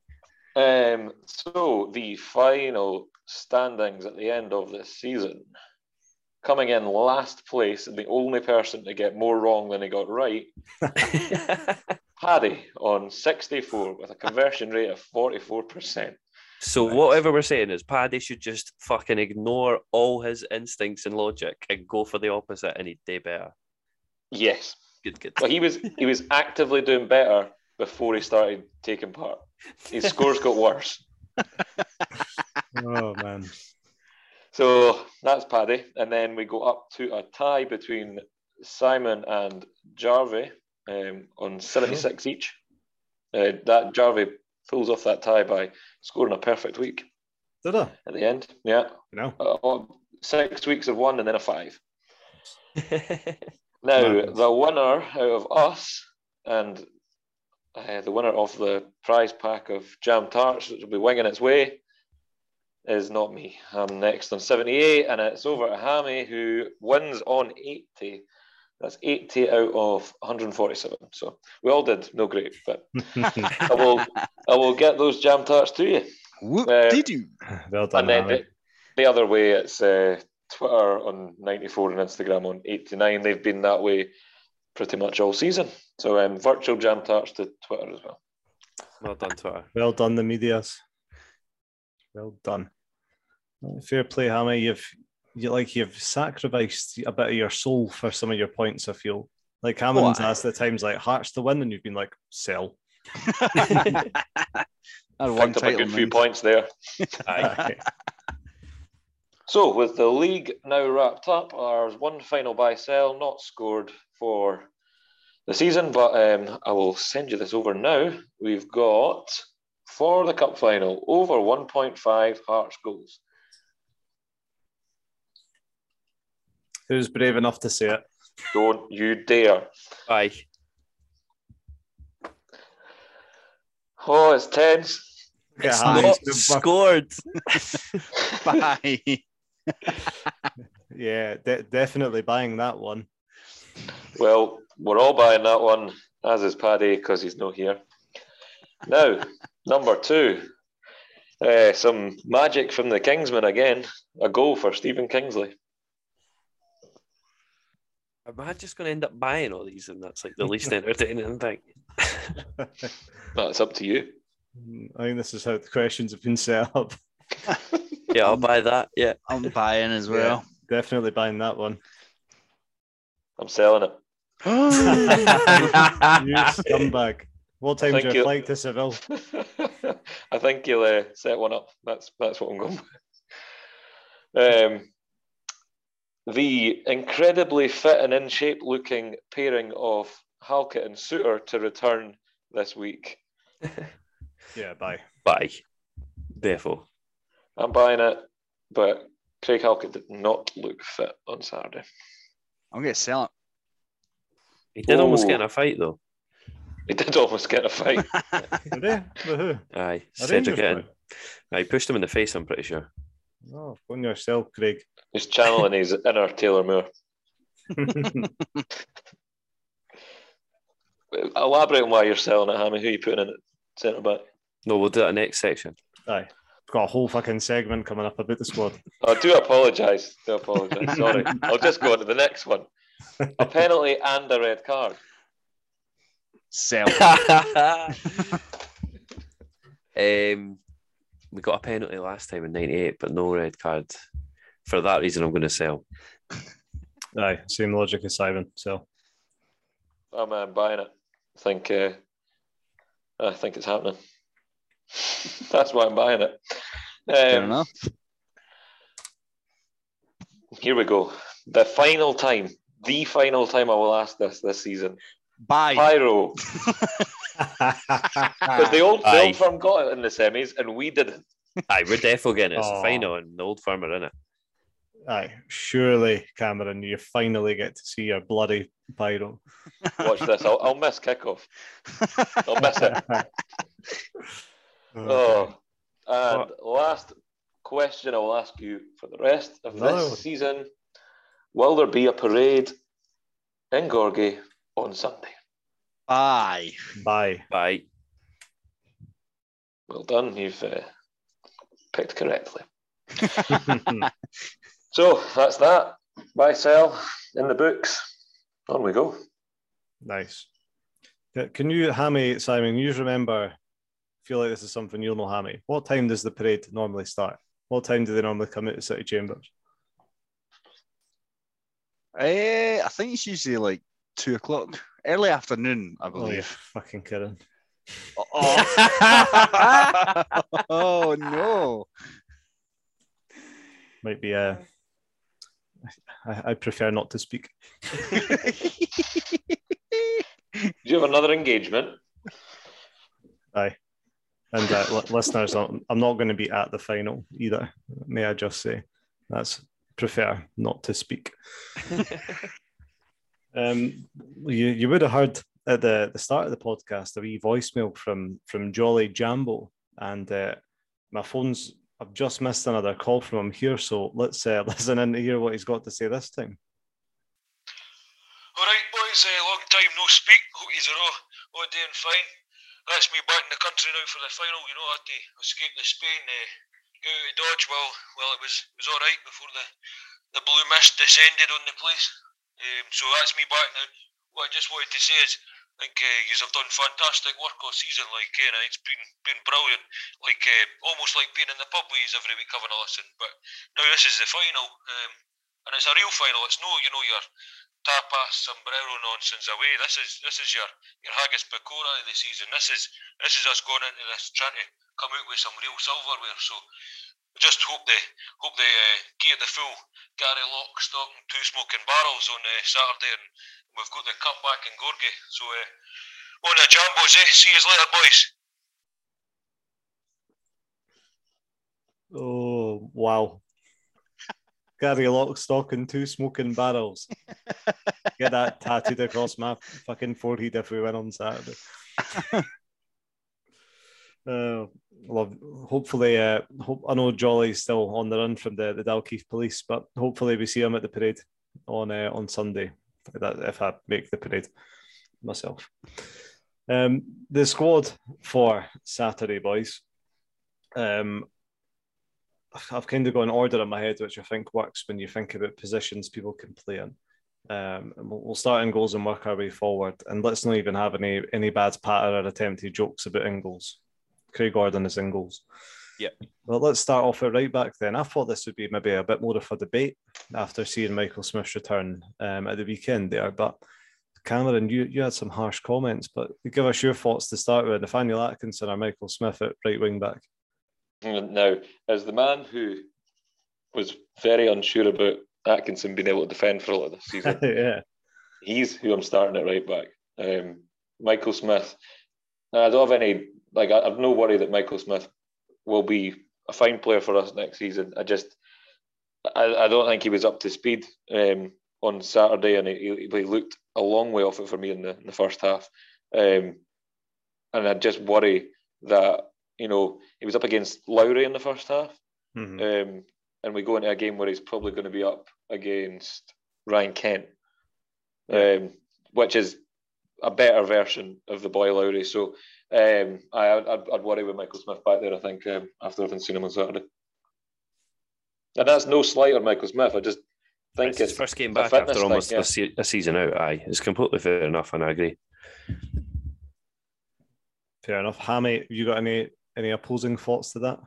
Um, so the final standings at the end of this season, coming in last place and the only person to get more wrong than he got right, Paddy on 64 with a conversion rate of 44%. so whatever we're saying is Paddy should just fucking ignore all his instincts and logic and go for the opposite and he'd do better. Yes, Good, good. but he was he was actively doing better before he started taking part. His scores got worse. Oh, man. So that's Paddy. And then we go up to a tie between Simon and Jarvey um, on 76 each. Uh, that Jarvey pulls off that tie by scoring a perfect week Did I? at the end. Yeah. You know? Uh, six weeks of one and then a five. Now, Madness. the winner out of us and uh, the winner of the prize pack of jam tarts, which will be winging its way, is not me. I'm next on 78, and it's over to Hammy, who wins on 80. That's 80 out of 147. So we all did no great, but I will I will get those jam tarts to you. Whoop Uh, did you? well done, And then the, the other way, it's uh, Twitter on 94 and Instagram on 89. They've been that way pretty much all season. So um, virtual jam tarts to Twitter as well. well done, Twitter. Well done, the medias. Well done. Fair play, Hammy. You've you like you've sacrificed a bit of your soul for some of your points. I feel like Cameron's What? asked at times like Hearts to win, and you've been like sell. I won Picked up a title good few points there. Aye. So with the league now wrapped up, there's one final buy sell not scored for the season, but um, I will send you this over now. We've got for the cup final over 1.5 Hearts goals. Who's brave enough to say it? Don't you dare. Aye. Oh, it's tense. Look at It's Hammy, not he's scored. Bye. Yeah, de- definitely buying that one. Well, we're all buying that one, as is Paddy, because he's not here. Now, number two, uh, some magic from the Kingsman again. A goal for Stephen Kingsley. Am I just going to end up buying all these and that's like the least entertaining thing? That's up to you. I think this is how the questions have been set up. Yeah, I'll buy that. Yeah. I'm buying as well. Definitely buying that one. I'm selling it. You scumbag. What time Thank your you. flight to Seville? I think you'll uh, set one up. That's that's what I'm going with. Um, the incredibly fit and in shape looking pairing of Halkett and Souttar to return this week. Yeah, bye. Bye. Therefore. I'm buying it, but Craig Halkett did not look fit on Saturday. I'm going to sell it. He did almost get in a fight though. He did almost get a fight. it. Did they? With who? Aye. A Cedric Rangers getting. Aye, pushed him in the face, I'm pretty sure. Oh, on yourself, Craig. He's channeling his inner Taylor Moore. Elaborate on why you're selling it, Hammy. Who are you putting in at centre back? No, we'll do that next section. Aye. Got a whole fucking segment coming up about the squad. Oh, I do apologise. Do apologise. Sorry. I'll just go on to the next one. A penalty and a red card. Sell. um, we got a penalty last time in '98, but no red card. For that reason, I'm going to sell. Aye, same logic as Simon. So I'm uh, buying it. I think uh, I think it's happening. That's why I'm buying it. Fair Um, enough. here we go. The final time, the final time I will ask this this season. Buy. Pyro, because the old the old firm got it in the semis and we didn't. Aye, we're definitely getting it. It's the final and the old farmer in it. Aye, surely, Cameron, you finally get to see your bloody pyro. Watch this. I'll, I'll miss kickoff. I'll miss it. Oh, and last question I will ask you for the rest of No. this season: Will there be a parade in Gorgie on Sunday? Bye. Bye. Bye. Well done, you've uh, picked correctly. So that's that. Buy, sell in the books. On we go. nice. Can you, Hammy, Simon, you remember? Feel like this is something you'll know, Hammy. What time does the parade normally start? What time do they normally come out of City Chambers? Eh, I think it's usually like two o'clock. Early afternoon, I believe. Oh, you're believe. fucking kidding. Oh, oh no. Might be. Uh, I, I prefer not to speak. Do you have another engagement? Aye. And uh, li- listeners, I'm I'm not going to be at the final either. May I just say, that's prefer not to speak. Um, you you would have heard at the, the start of the podcast a wee voicemail from from Jolly Jambo, and uh, my phone's I've just missed another call from him here. So let's uh, listen in to hear what he's got to say this time. All right, boys, uh, long time no speak. Hope you're all, all doing fine. That's me back in the country now for the final. You know, I had to escape the Spain, uh, go out Dodge. Well, well, it was it was all right before the the blue mist descended on the place. Um, so that's me back now. What I just wanted to say is, I think uh, you have done fantastic work all season. Like, uh, and it's been been brilliant. Like, uh, almost like being in the pub with yous every week having a listen. But now this is the final, um, and it's a real final. It's no, you know, your tapas sombrero nonsense away. This is this is your your haggis pecora of the season. This is this is us going into this trying to come out with some real silverware. So just hope they hope they uh, gear the full Gary Lock stock two smoking barrels on uh, Saturday, and we've got the cup back in Gorgie. So uh, on the jambos, eh? See you later, boys. Oh wow! Gary Lockstock and two smoking barrels. Get that tattooed across my fucking forehead if we win on Saturday. Uh, love. Hopefully, uh, hope I know Jolly's still on the run from the the Dalkeith police, but hopefully we see him at the parade on uh, on Sunday. That if I make the parade myself. Um, the squad for Saturday, boys. Um, I've kind of got an order in my head, which I think works when you think about positions people can play in. Um, and we'll, we'll start in goals and work our way forward. And let's not even have any any bad patter or attempted jokes about Ingles. Craig Gordon is Ingles. Yeah. Well, let's start off at right back then. I thought this would be maybe a bit more of a debate after seeing Michael Smith's return um, at the weekend there. But Cameron, you, you had some harsh comments, but give us your thoughts to start with. Nathaniel Atkinson or Michael Smith at right wing back? Now, as the man who was very unsure about Atkinson being able to defend for a lot of the season, yeah. he's who I'm starting at right back. Um, Michael Smith. I don't have any like I have no worry that Michael Smith will be a fine player for us next season. I just I, I don't think he was up to speed um, on Saturday, and he, he looked a long way off it for me in the, in the first half. Um, and I just worry that you know he was up against Lowry in the first half, Mhm. um, and we go into a game where he's probably going to be up against Ryan Kent, um, which is a better version of the boy Lowry. So um, I, I'd, I'd worry with Michael Smith back there. I think um, after having seen him on Saturday, and that's no slight on Michael Smith. I just think It's his it's first game a back fitness after thing, almost yeah. a, se- a season out. Aye, it's completely fair enough, and I agree. Fair enough. Hammy, have you got any any opposing thoughts to that?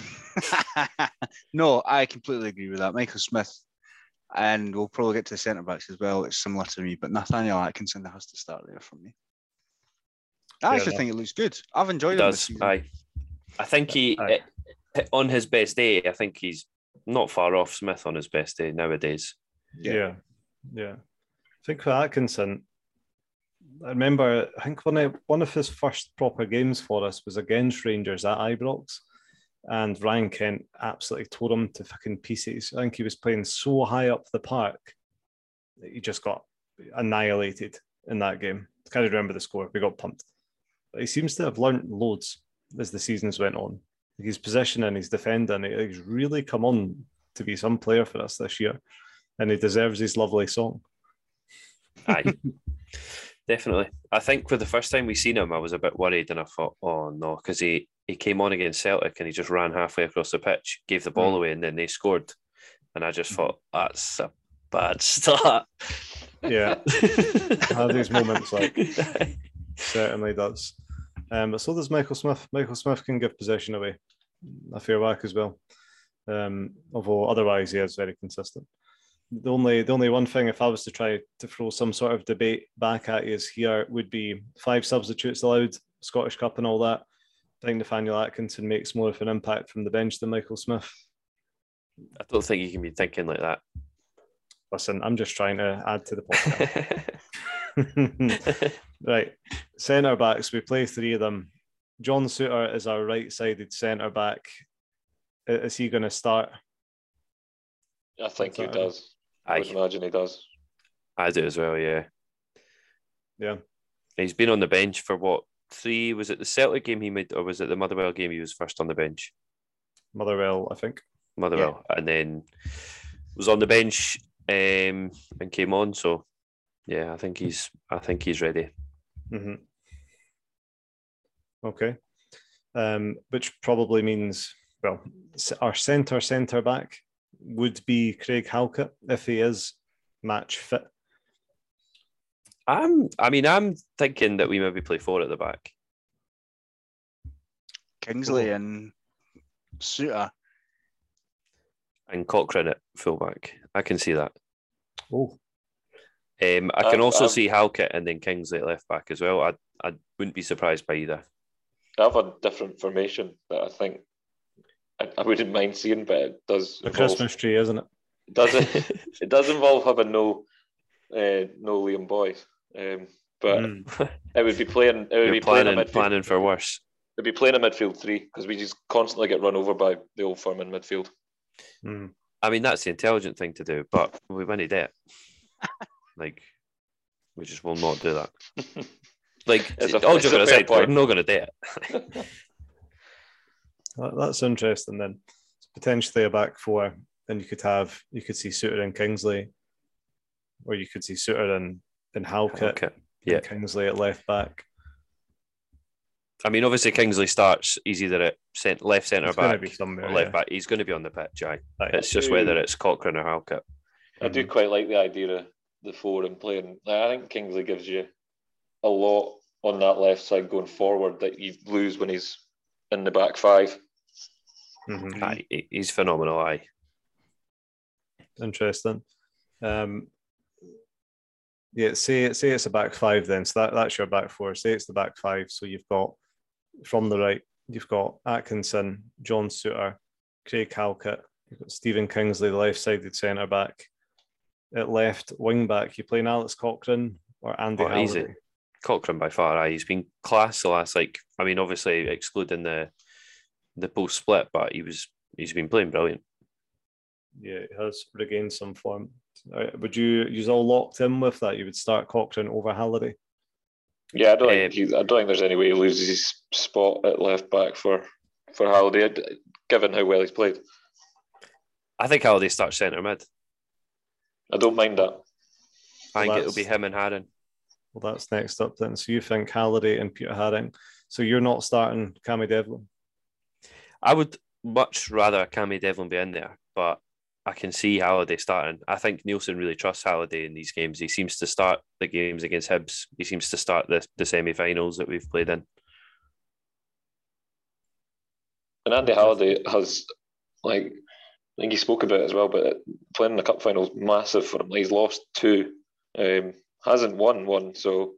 no, I completely agree with that. Michael Smith, and we'll probably get to the centre backs as well. It's similar to me, but Nathaniel Atkinson has to start there for me. I Fair actually enough. think it looks good. I've enjoyed it. This does. season. Aye, I think he Aye. on his best day. I think he's not far off Smith on his best day nowadays. Yeah. yeah. Yeah. I think for Atkinson, I remember I think one of one of his first proper games for us was against Rangers at Ibrox. And Ryan Kent absolutely tore him to fucking pieces. I think he was playing so high up the park that he just got annihilated in that game. I can't remember the score. We got pumped. But he seems to have learnt loads as the seasons went on. His positioning, his defending, he's really come on to be some player for us this year. And he deserves his lovely song. Aye, definitely. I think for the first time we seen him, I was a bit worried, and I thought, oh no, because he he came on against Celtic and he just ran halfway across the pitch, gave the ball Mm. away, and then they scored, and I just thought that's a bad start. Yeah, Had these moments, like- certainly does. Um, but so does Michael Smith. Michael Smith can give possession away a fair whack as well. Um, although otherwise he is very consistent. The only the only one thing, if I was to try to throw some sort of debate back at you is here would be five substitutes allowed, Scottish Cup and all that. I think Nathaniel Atkinson makes more of an impact from the bench than Michael Smith. I don't think you can be thinking like that. Listen, I'm just trying to add to the podcast. right, centre backs. We play three of them. John Souttar is our right-sided centre back. Is he going to start? I think he does. I would imagine he does. I do as well. Yeah, Yeah, he's been on the bench for what three? Was it the Celtic game he made, or was it the Motherwell game he was first on the bench? Motherwell, I think. Motherwell, and then was on the bench um, and came on. So yeah, I think he's I think he's ready. hmm Okay, um, which probably means well, our centre centre back would be Craig Halkett if he is match fit. I'm I mean I'm thinking that we maybe play four at the back. Kingsley Oh. and Souttar. and Cochrane at fullback. I can see that. Oh, Um, I can I've- also I've- see Halkett and then Kingsley at left back as well. I I wouldn't be surprised by either. I have a different formation that I think I, I wouldn't mind seeing, but it does the involve, Christmas tree, isn't it? it does it it does involve having no uh, no Liam Boyce. Um, but Mm. it would be playing it would You're be playing a planning midfield. planning for worse. It'd be playing a midfield three because we just constantly get run over by the old firm in midfield. Mm. I mean that's the intelligent thing to do, but we win it debt. like we just will not do that. Like It's a- all it's a joking fair aside, we're not going to do it. That- That's interesting. Then it's potentially a back four. Then you could have you could see Souttar and Kingsley, or you could see Souttar and and Halkett Okay. and Yeah. Kingsley at left back. I mean, obviously Kingsley starts. He's either at cent- left centre back be somewhere, or left yeah. back. He's going to be on the pitch. Aye. Aye. It's just do- whether it's Cochrane or Halkett. I do quite like the idea of the four and playing. like, I think Kingsley gives you a lot on that left side going forward that you lose when he's in the back five. Mhm. Aye, he's phenomenal. Aye. Interesting. Um, yeah, say say it's a back five then. So that, that's your back four. Say it's the back five. So you've got from the right, you've got Atkinson, John Souttar, Craig Halkett, you've got Stephen Kingsley, the left-sided centre back. At left wing back, you playing Alex Cochrane or Andy Oh, easy. Cochrane by far. Aye. He's been class the last like. I mean, obviously excluding the the post split, but he was he's been playing brilliant. Yeah, he has regained some form. Uh, Would you use all locked in with that? You would start Cochrane over Halliday. Yeah, I don't Um, think he, I don't think there's any way he loses his spot at left back for for Halliday, given how well he's played. I think Halliday starts centre mid. I don't mind that. I think Well, it'll be him and Haring. Well, that's next up then. So you think Halliday and Peter Haring. So you're not starting Cammy Devlin. I would much rather Cammy Devlin be in there, but I can see Halliday starting. I think Neilson really trusts Halliday in these games. He seems to start the games against Hibs. He seems to start the, the semi-finals that we've played in. And Andy Halliday has, like, I think he spoke about it as well, but playing in the cup final is massive for him. He's lost two, um, hasn't won one. So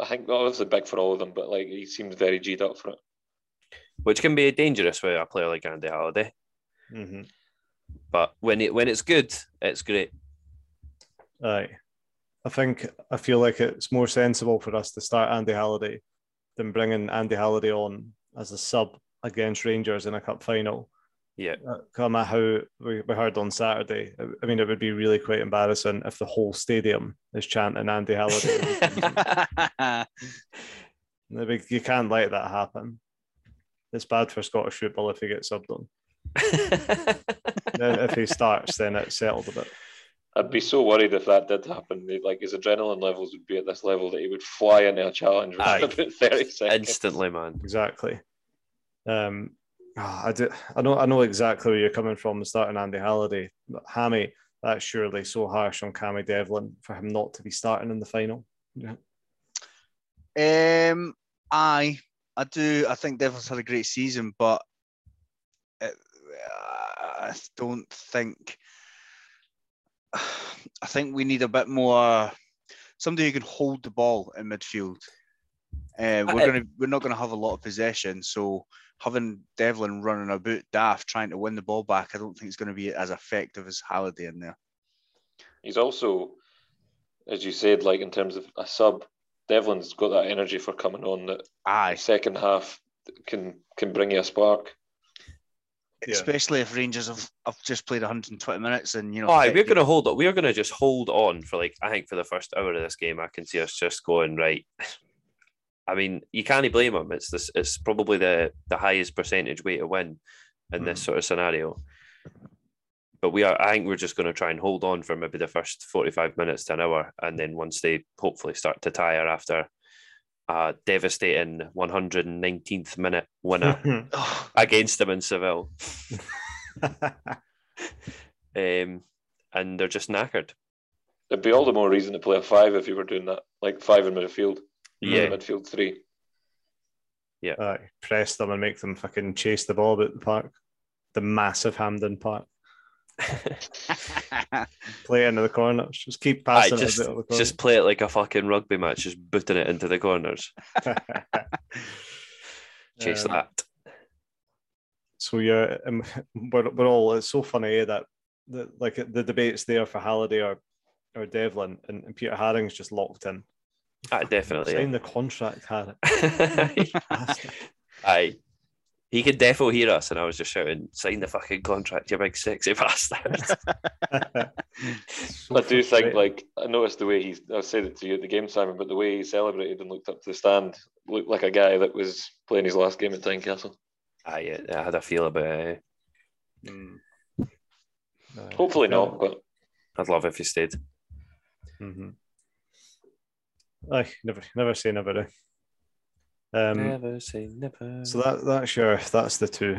I think obviously big for all of them, but like he seems very G'd up for it. Which can be a dangerous with a player like Andy Halliday. Mm-hmm. But when it when it's good, it's great. Aye. I think I feel like it's more sensible for us to start Andy Halliday than bringing Andy Halliday on as a sub against Rangers in a cup final. Yeah, Uh, Come at how we, we heard on Saturday. I- I mean, it would be really quite embarrassing if the whole stadium is chanting Andy Halliday. Maybe you can't let that happen. It's bad for Scottish football if he gets subbed on. If he starts, then it's settled a bit. I'd be so worried if that did happen. Like his adrenaline levels would be at this level that he would fly into a challenge within Aye. about thirty seconds. instantly, man. Exactly. Um, ah, I do, I know I know exactly where you're coming from. Starting Andy Halliday, but Hammy, that's surely so harsh on Cammy Devlin for him not to be starting in the final. Yeah. Um, I I do. I think Devils had a great season, but it, I don't think. I think we need a bit more. Somebody who can hold the ball in midfield. Uh, we're gonna we're not gonna have a lot of possession, so having Devlin running about daft trying to win the ball back, I don't think it's going to be as effective as Halliday in there. He's also, as you said, like in terms of a sub, Devlin's got that energy for coming on that Aye, second half can can bring you a spark. Yeah. especially if Rangers have, have just played 120 minutes and you know. Oh, aye, we're going to hold up. We're going to just hold on for like I think for the first hour of this game. I can see us just going right. I mean, you can't blame them. It's this. It's probably the the highest percentage way to win in this Mhm. sort of scenario. But we are. I think we're just going to try and hold on for maybe the first forty-five minutes to an hour, and then once they hopefully start to tire after a devastating one hundred and nineteenth minute winner against them in Seville, um, and they're just knackered. It'd be all the more reason to play a five if you were doing that, like five in midfield, Yeah, midfield three. Aye, press them and make them fucking chase the ball about the park. The massive Hampden Park. Play it into the corners. Just keep Aye, passing just it out the just play it like a fucking rugby match, just booting it into the corners. corners. Chase Um, that. So yeah, um, we're, we're all. It's so funny eh, that the like the debates there for Halliday or or Devlin and, and Peter Haring's just locked in. Aye, definitely. Sign the contract, Haring. Aye. Aye. He could defo hear us, and I was just shouting, "Sign the fucking contract, you big sexy bastard!" So I do think, like, I noticed the way he's, I said it to you at the game, Simon, but the way he celebrated and looked up to the stand looked like a guy that was playing his last game at Tynecastle. Aye, yeah, I had a feel about it. Mm. Aye. Hopefully not, but I'd love if he stayed. Mm-hmm. Aye, never, never say never. eh? Um, Never say never. So that that's your that's the two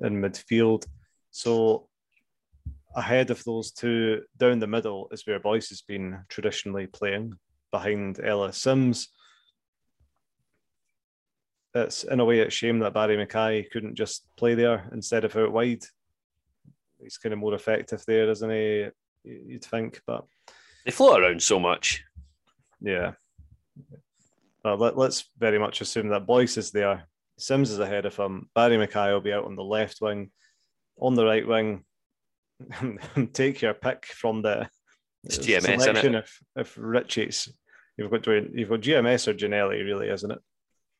in midfield. So ahead of those two, down the middle is where Boyce has been traditionally playing behind Ellis Simms. it's in a way it's shame that Barrie McKay couldn't just play there instead of out wide. He's kind of more effective there, isn't he? You'd think, but They float around so much. yeah. Well, let, let's very much assume that Boyce is there. Simms is ahead of him. Barrie McKay will be out on the left wing. On the right wing, take your pick from the It's GMS, isn't it? selection if if Richie's. You've got Dwayne, you've got GMS or Ginnelly, really, isn't it?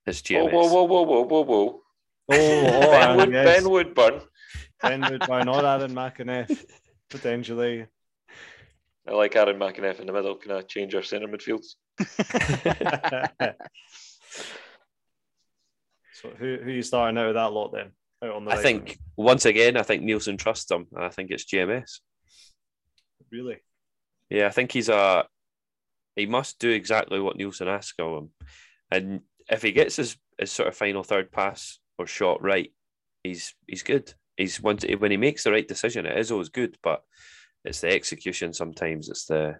It's Whoa, GMS. whoa, whoa, whoa, whoa, whoa, whoa. Oh, oh ben, Aaron, Wood, yes. ben Woodburn. Ben Woodburn or Aaron McInnes, potentially. I like Aaron McInnes in the middle. Can I change our centre midfields? so who who are you starting out with that lot then? The I right think once again, I think Neilson trusts him. and I think it's GMS. really. Yeah, I think he's a. He must do exactly what Neilson asks of him, and if he gets his, his sort of final third pass or shot right, he's he's good. He's once when he makes the right decision, it is always good, but it's the execution sometimes. It's the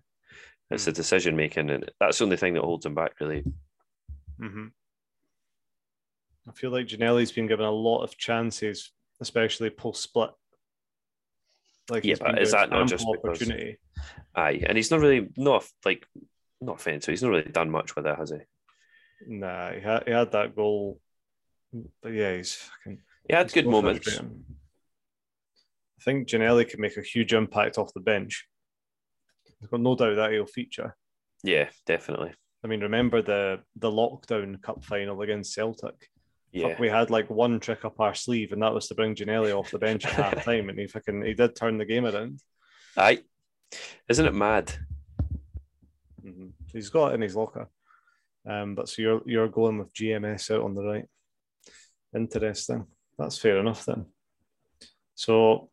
it's the decision making, and that's the only thing that holds him back. Really, hmm I feel like Ginnelly's been given a lot of chances, especially post split. Like Yeah, but is that not just ample because- opportunity? aye, and he's not really not like not offensive. He's not really done much with it, has he? Nah, he had, he had that goal, but yeah, he's fucking. He had good so moments. I think Janelli can make a huge impact off the bench. I've got no doubt that he'll feature. Yeah, definitely. I mean, remember the the lockdown cup final against Celtic? Yeah, Fuck, we had like one trick up our sleeve, and that was to bring Ginnelly off the bench at half time, and he fucking he did turn the game around. aye. Isn't it mad? Mhm. He's got it in his locker. Um, but so you're you're going with GMS out on the right. Interesting. That's fair enough then. So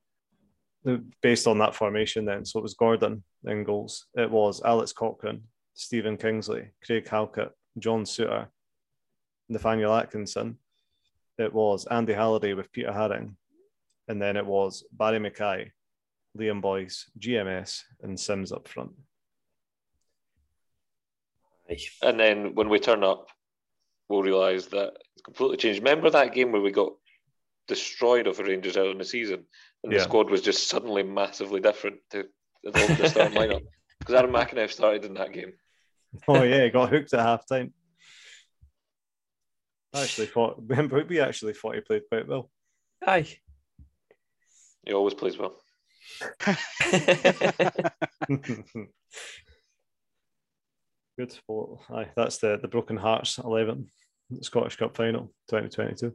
based on that formation then, so it was Gordon in goals. It was Alex Cochrane, Stephen Kingsley, Craig Halkett, John Souttar, Nathaniel Atkinson. It was Andy Halliday with Peter Haring. And then it was Barrie McKay, Liam Boyce, GMS, and Simms up front. And then when we turn up, we'll realise that it's completely changed. Remember that game where we got destroyed of the Rangers out in the season, and Yeah. the squad was just suddenly massively different to the, the starting lineup because Aaron McInnes started in that game. Oh yeah, he got hooked at half time. Actually thought remember we actually thought he played quite well. Aye. He always plays well. Good. Well, aye, that's the the Broken Hearts eleven, Scottish Cup final, twenty twenty two.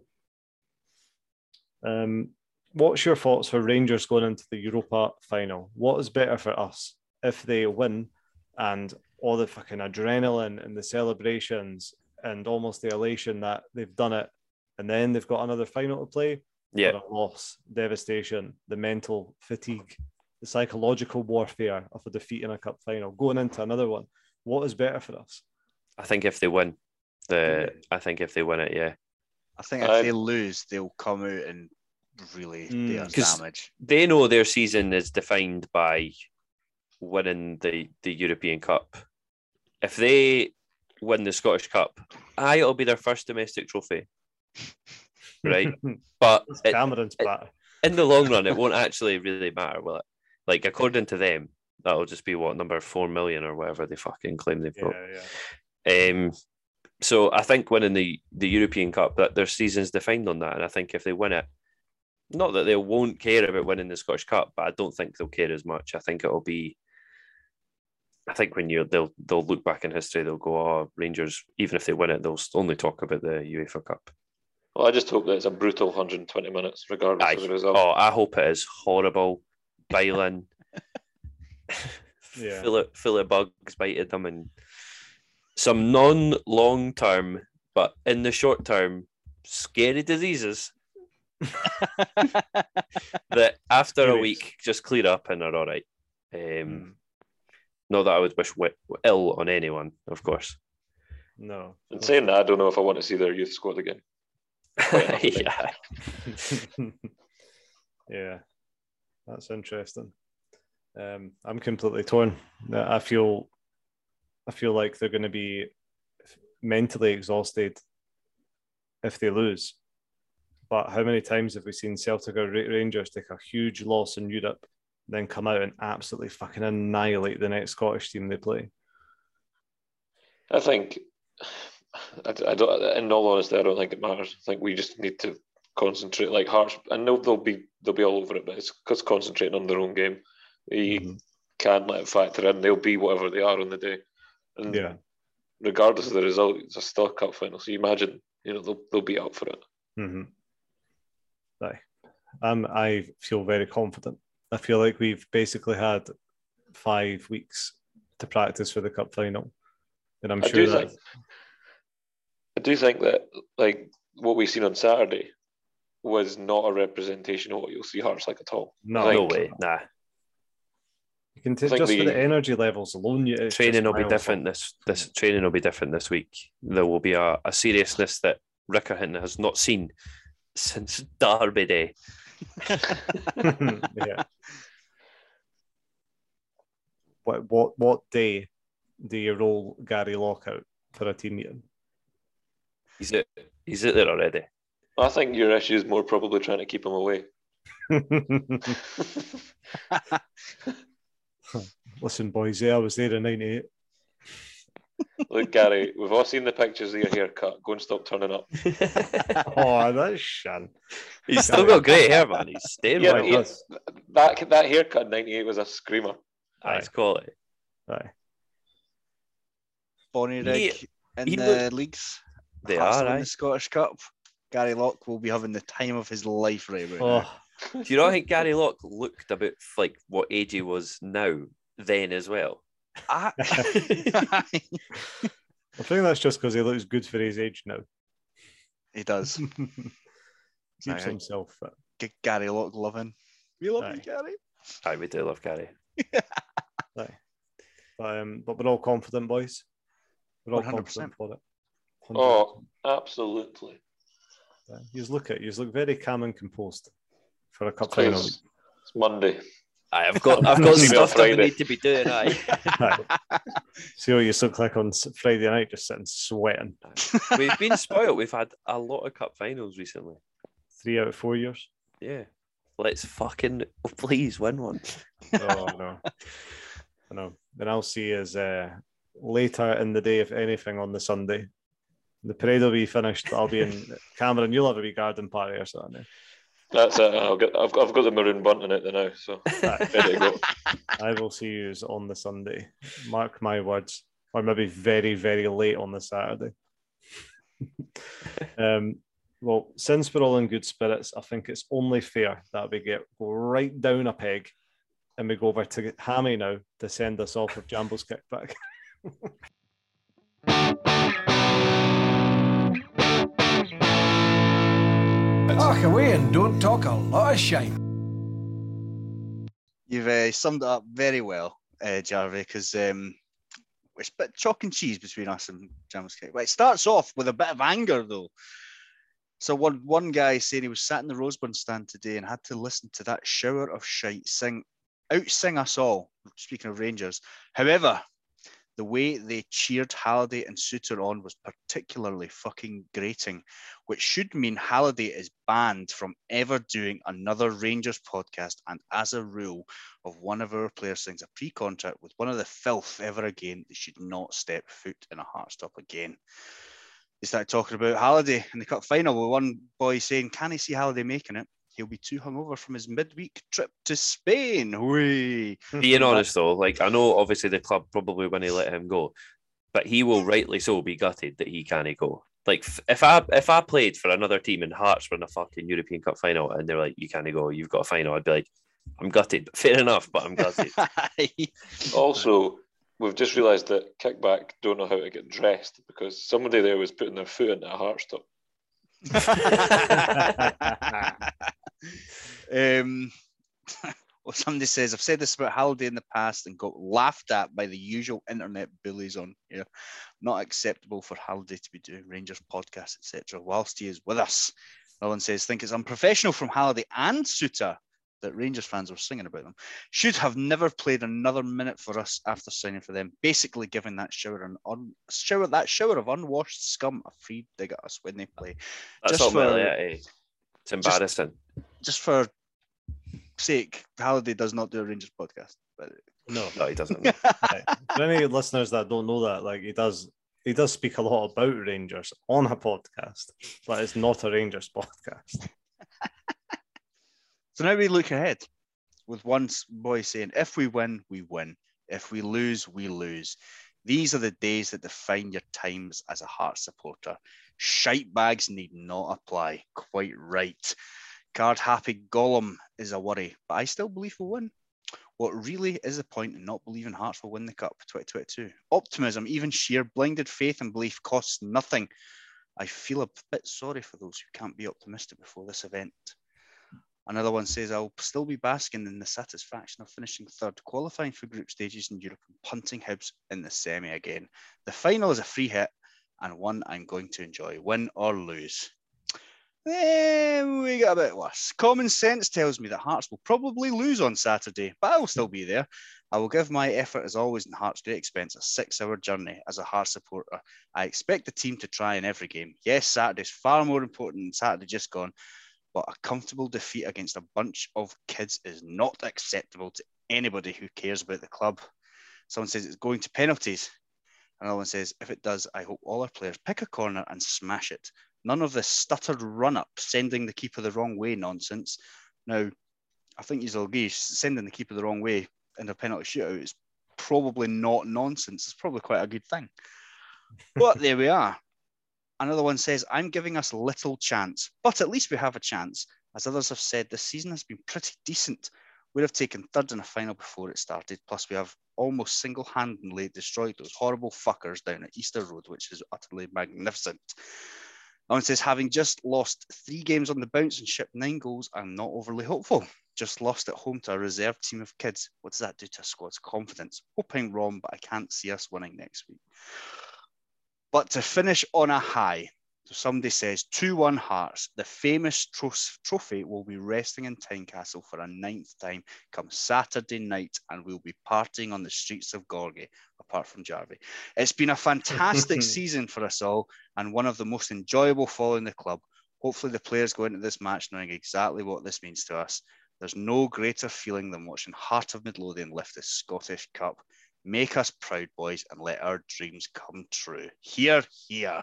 Um, what's your thoughts for Rangers going into the Europa final? What is better for us if they win and all the fucking adrenaline and the celebrations and almost the elation that they've done it, and then they've got another final to play, yeah, or a loss, devastation, the mental fatigue, the psychological warfare of a defeat in a cup final, going into another one. What is better for us? I think if they win, the I think if they win it, yeah, I think if I- they um, lose, they'll come out and really Mm. damage. they know their season is defined by winning the the European Cup. If they win the Scottish Cup, aye, it'll be their first domestic trophy, right? But it- Cameron's it- in the long run, it won't actually really matter, will it? Like according to them, that'll just be what number four million or whatever they fucking claim they've got. Yeah, yeah. Um, so I think winning the the European Cup, that their season's defined on that, and I think if they win it, not that they won't care about winning the Scottish Cup, but I don't think they'll care as much. I think it'll be. I think when you they'll they'll look back in history, they'll go, "Oh, Rangers." Even if they win it, they'll only talk about the UEFA Cup. Well, I just hope that it's a brutal 120 minutes, regardless Aye. of the result. Oh, I hope it is horrible, biling, Yeah. full of full of bugs biting them, and some non long term, but in the short term, scary diseases that after a Serious. week just clear up and are all right. Um, Mm, Not that I would wish wi- ill on anyone, of course. no. In saying that, I don't know if I want to see their youth squad again. enough, I think. yeah, yeah, that's interesting. Um, I'm completely torn. I feel, I feel like they're going to be mentally exhausted if they lose. But how many times have we seen Celtic or Rangers take a huge loss in Europe, then come out and absolutely fucking annihilate the next Scottish team they play? I think, I, I don't. In all honesty, I don't think it matters. I think we just need to concentrate. Like Hearts, I know they'll be they'll be all over it, but it's because concentrating on their own game. You mm-hmm. can't let it factor in. They'll be whatever they are on the day, and yeah. regardless of the result, it's a still cup final. So you imagine, you know, they'll they'll be up for it. Mm-hmm. Aye. Um, I feel very confident. I feel like we've basically had five weeks to practice for the cup final, and I'm I sure do that. Think, I do think that, like what we've seen on Saturday, was not a representation of what you'll see Hearts like at all. No, no way, nah. You can take just the, for the energy levels alone. You, training will be different this this training will be different this week. There will be a, a seriousness that Riccarton has not seen since Derby Day. yeah. What what what day do you roll Gary Locke out for a team meeting? He's it. He's it there already. I think your issue is more probably trying to keep him away. Listen, boys, yeah, I was there in '98. Look, Gary, we've all seen the pictures of your haircut. Go and stop turning up. oh, that's Shan. He's still got great hair, man. He's staying yeah, well. yeah, that that haircut in '98 was a screamer. Nice quality. Aye. Bonnyrigg in he the looked- leagues. They Hearts are, win aye. the Scottish Cup. Gary Locke will be having the time of his life right about now. Oh, Do you not think Gary Locke looked about like what age he was now then as well? I- I think that's just because he looks good for his age now. he does. Keeps Aye. himself fit. G- Gary Locke loving. We love Aye. you, Gary. Aye, we do love Gary. Aye. But, um, but we're all confident, boys. We're all 100%. confident for it. Oh, absolutely. You look at you look very calm and composed for a cup final. It's, it's Monday. Aye, I've got I've got See me on stuff that we need to be doing. Aye. Aye. See what you look like on Friday night, just sitting sweating. We've been spoiled. We've had a lot of cup finals recently. Three out of four years. Yeah. Let's fucking oh, please win one. Oh no, I know. Then I'll see is uh, later in the day, if anything, on the Sunday. The parade will be finished. I'll be in Cameron. You'll have a wee garden party or something. That's it. I've got, I've, I've got the maroon bunt in it now, so Aye. ready go. I will see you on the Sunday. Mark my words, or maybe very, very late on the Saturday. um, well, since we're all in good spirits, I think it's only fair that we get go right down a peg and we go over to Hammy now to send us off with Jambo's kickback. Away and don't talk a lot of shite. You've uh, summed it up very well, uh, Jarvey, because um, it's a bit chalk and cheese between us and Cake. But it starts off with a bit of anger, though. So one one guy saying he was sat in the Roseburn stand today and had to listen to that shower of shite sing out sing us all. Speaking of Rangers, however, the way they cheered Halliday and Souttar on was particularly fucking grating, which should mean Halliday is banned from ever doing another Rangers podcast. And as a rule, of one of our players signs a pre-contract with one of the filth ever again, they should not step foot in a heart stop again. They started talking about Halliday in the cup final with one boy saying, Can he see Halliday making it? He'll be too hungover from his midweek trip to Spain. Whee! Being honest though, like I know obviously the club probably when they let him go, but he will rightly so be gutted that he can't go. Like if I if I played for another team and Hearts were in a fucking European Cup final and they're like, you can't go, you've got a final, I'd be like, I'm gutted. Fair enough, but I'm gutted. Also, we've just realised that kickback don't know how to get dressed because somebody there was putting their foot into a heart stop. um, well, somebody says, I've said this about Halliday in the past and got laughed at by the usual internet bullies on here. Not acceptable for Halliday to be doing Rangers podcasts, etc., whilst he is with us. No one says, think it's unprofessional from Halliday and Souttar that Rangers fans were singing about them, should have never played another minute for us after signing for them, basically giving that shower an un, shower that shower of unwashed scum a free dig at us when they play. That's Just for- it. It's embarrassing. Just for sake, Halliday does not do a Rangers podcast. But No. no, he doesn't. Right. For any listeners that don't know that, like he does, he does speak a lot about Rangers on a podcast, but it's not a Rangers podcast. So now we look ahead with one s- boy saying, if we win, we win. If we lose, we lose. These are the days that define your times as a Heart supporter. Shite bags need not apply. Quite right. Card happy Collum is a worry, but I still believe we'll win. What really is the point in not believing Hearts will win the Cup 2022? Optimism, even sheer blinded faith and belief costs nothing. I feel a bit sorry for those who can't be optimistic before this event. Another one says, I'll still be basking in the satisfaction of finishing third, qualifying for group stages in Europe and punting Hibs in the semi again. The final is a free hit and one I'm going to enjoy, win or lose. Then we got a bit worse. Common sense tells me that Hearts will probably lose on Saturday, but I will still be there. I will give my effort, as always, in Hearts' great expense, a six hour journey as a Hearts supporter. I expect the team to try in every game. Yes, Saturday's far more important than Saturday just gone, but a comfortable defeat against a bunch of kids is not acceptable to anybody who cares about the club. Someone says it's going to penalties. Another one says, if it does, I hope all our players pick a corner and smash it. None of this stuttered run up, sending the keeper the wrong way nonsense. Now, I think agree, sending the keeper the wrong way in a penalty shootout is probably not nonsense. It's probably quite a good thing. But there we are. Another one says, I'm giving us little chance, but at least we have a chance. As others have said, this season has been pretty decent. We'd have taken third in a final before it started, plus we have almost single-handedly destroyed those horrible fuckers down at Easter Road, which is utterly magnificent. Owen says, having just lost three games on the bounce and shipped nine goals, I'm not overly hopeful. Just lost at home to a reserve team of kids. What does that do to a squad's confidence? Hoping wrong, but I can't see us winning next week. But to finish on a high, so somebody says 2 1 Hearts, the famous tros- trophy will be resting in Tynecastle for a ninth time come Saturday night, and we'll be partying on the streets of Gorgie, apart from Jarvie. It's been a fantastic season for us all, and one of the most enjoyable following the club. Hopefully, the players go into this match knowing exactly what this means to us. There's no greater feeling than watching Heart of Midlothian lift the Scottish Cup. Make us proud, boys, and let our dreams come true. Here, here.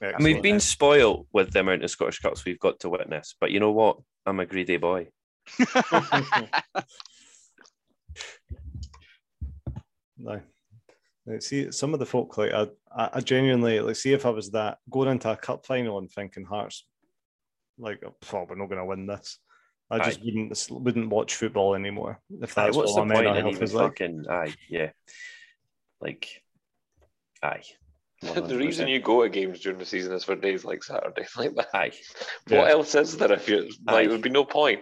And we've been spoiled with the amount of Scottish Cups we've got to witness. But you know what? I'm a greedy boy. No. Like, see, some of the folk like I, I I genuinely like see if I was that going into a cup final and thinking Hearts, like, oh, we're not going to win this. I just Aye. wouldn't wouldn't watch football anymore if Aye, that's what's what the my point mental health even is like. fucking? Aye, yeah. Like, aye. the reason you go to games during the season is for days like Saturday. Like that. Aye. Yeah. What else is there if you like? Aye. Would be no point.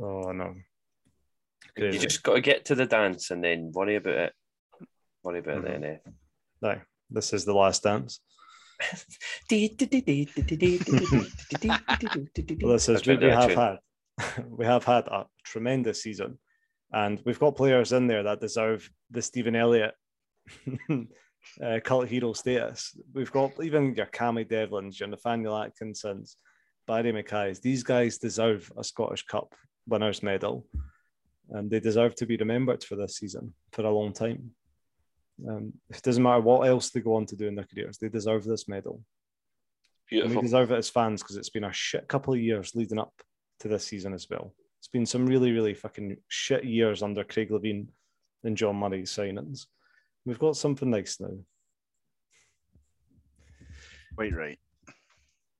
Oh no, You just got to get to the dance and then worry about it. Worry about Mhm. it then. Eh? no. This is the last dance. Well, this is That's right we have had we have had a tremendous season, and we've got players in there that deserve the Stephen Elliott uh, cult hero status. We've got even your Cammy Devlins, your Nathaniel Atkinsons, Barrie McKay's. These guys deserve a Scottish Cup winners medal, and they deserve to be remembered for this season for a long time. Um, it doesn't matter what else they go on to do in their careers; they deserve this medal. And we deserve it as fans because it's been a shit couple of years leading up to this season as well. It's been some really, really fucking shit years under Craig Levein and John Murray's signings. We've got something nice now. Quite right.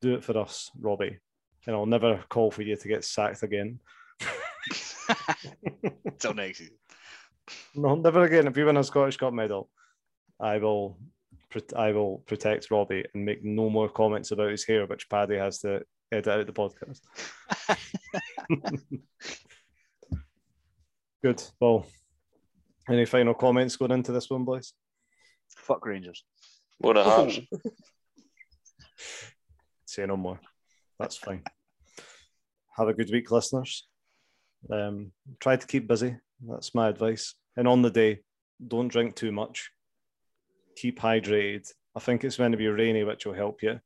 Do it for us, Robbie. And I'll never call for you to get sacked again. Till next season. No, never again. If you win a Scottish Cup medal, I will, I will protect Robbie and make no more comments about his hair, which Paddy has to edit out the podcast. Good. Well, any final comments going into this one, boys? Fuck Rangers. What a Hearts. Say no more. That's fine. have a good week, listeners. Um, try to keep busy. That's my advice. And on the day, don't drink too much. Keep hydrated. I think it's going to be rainy, which will help you.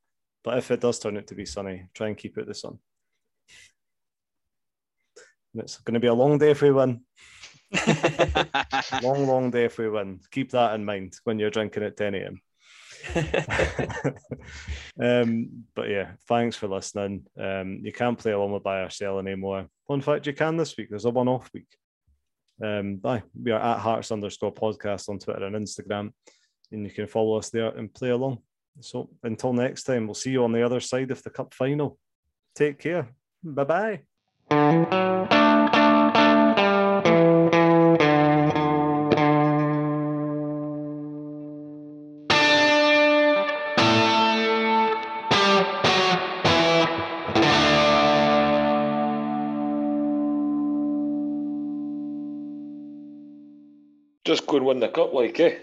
But if it does turn out to be sunny, try and keep out the sun. And it's going to be a long day if we win. long, long day if we win. Keep that in mind when you're drinking at 10 a.m. um, but yeah, thanks for listening. Um, you can't play along with buy or sell anymore. In fact, you can this week. There's a one-off week. Um, bye. We are at Hearts underscore podcast on Twitter and Instagram, and you can follow us there and play along. So until next time, we'll see you on the other side of the cup final. Take care. Bye bye. Just go and win the cup, like, eh?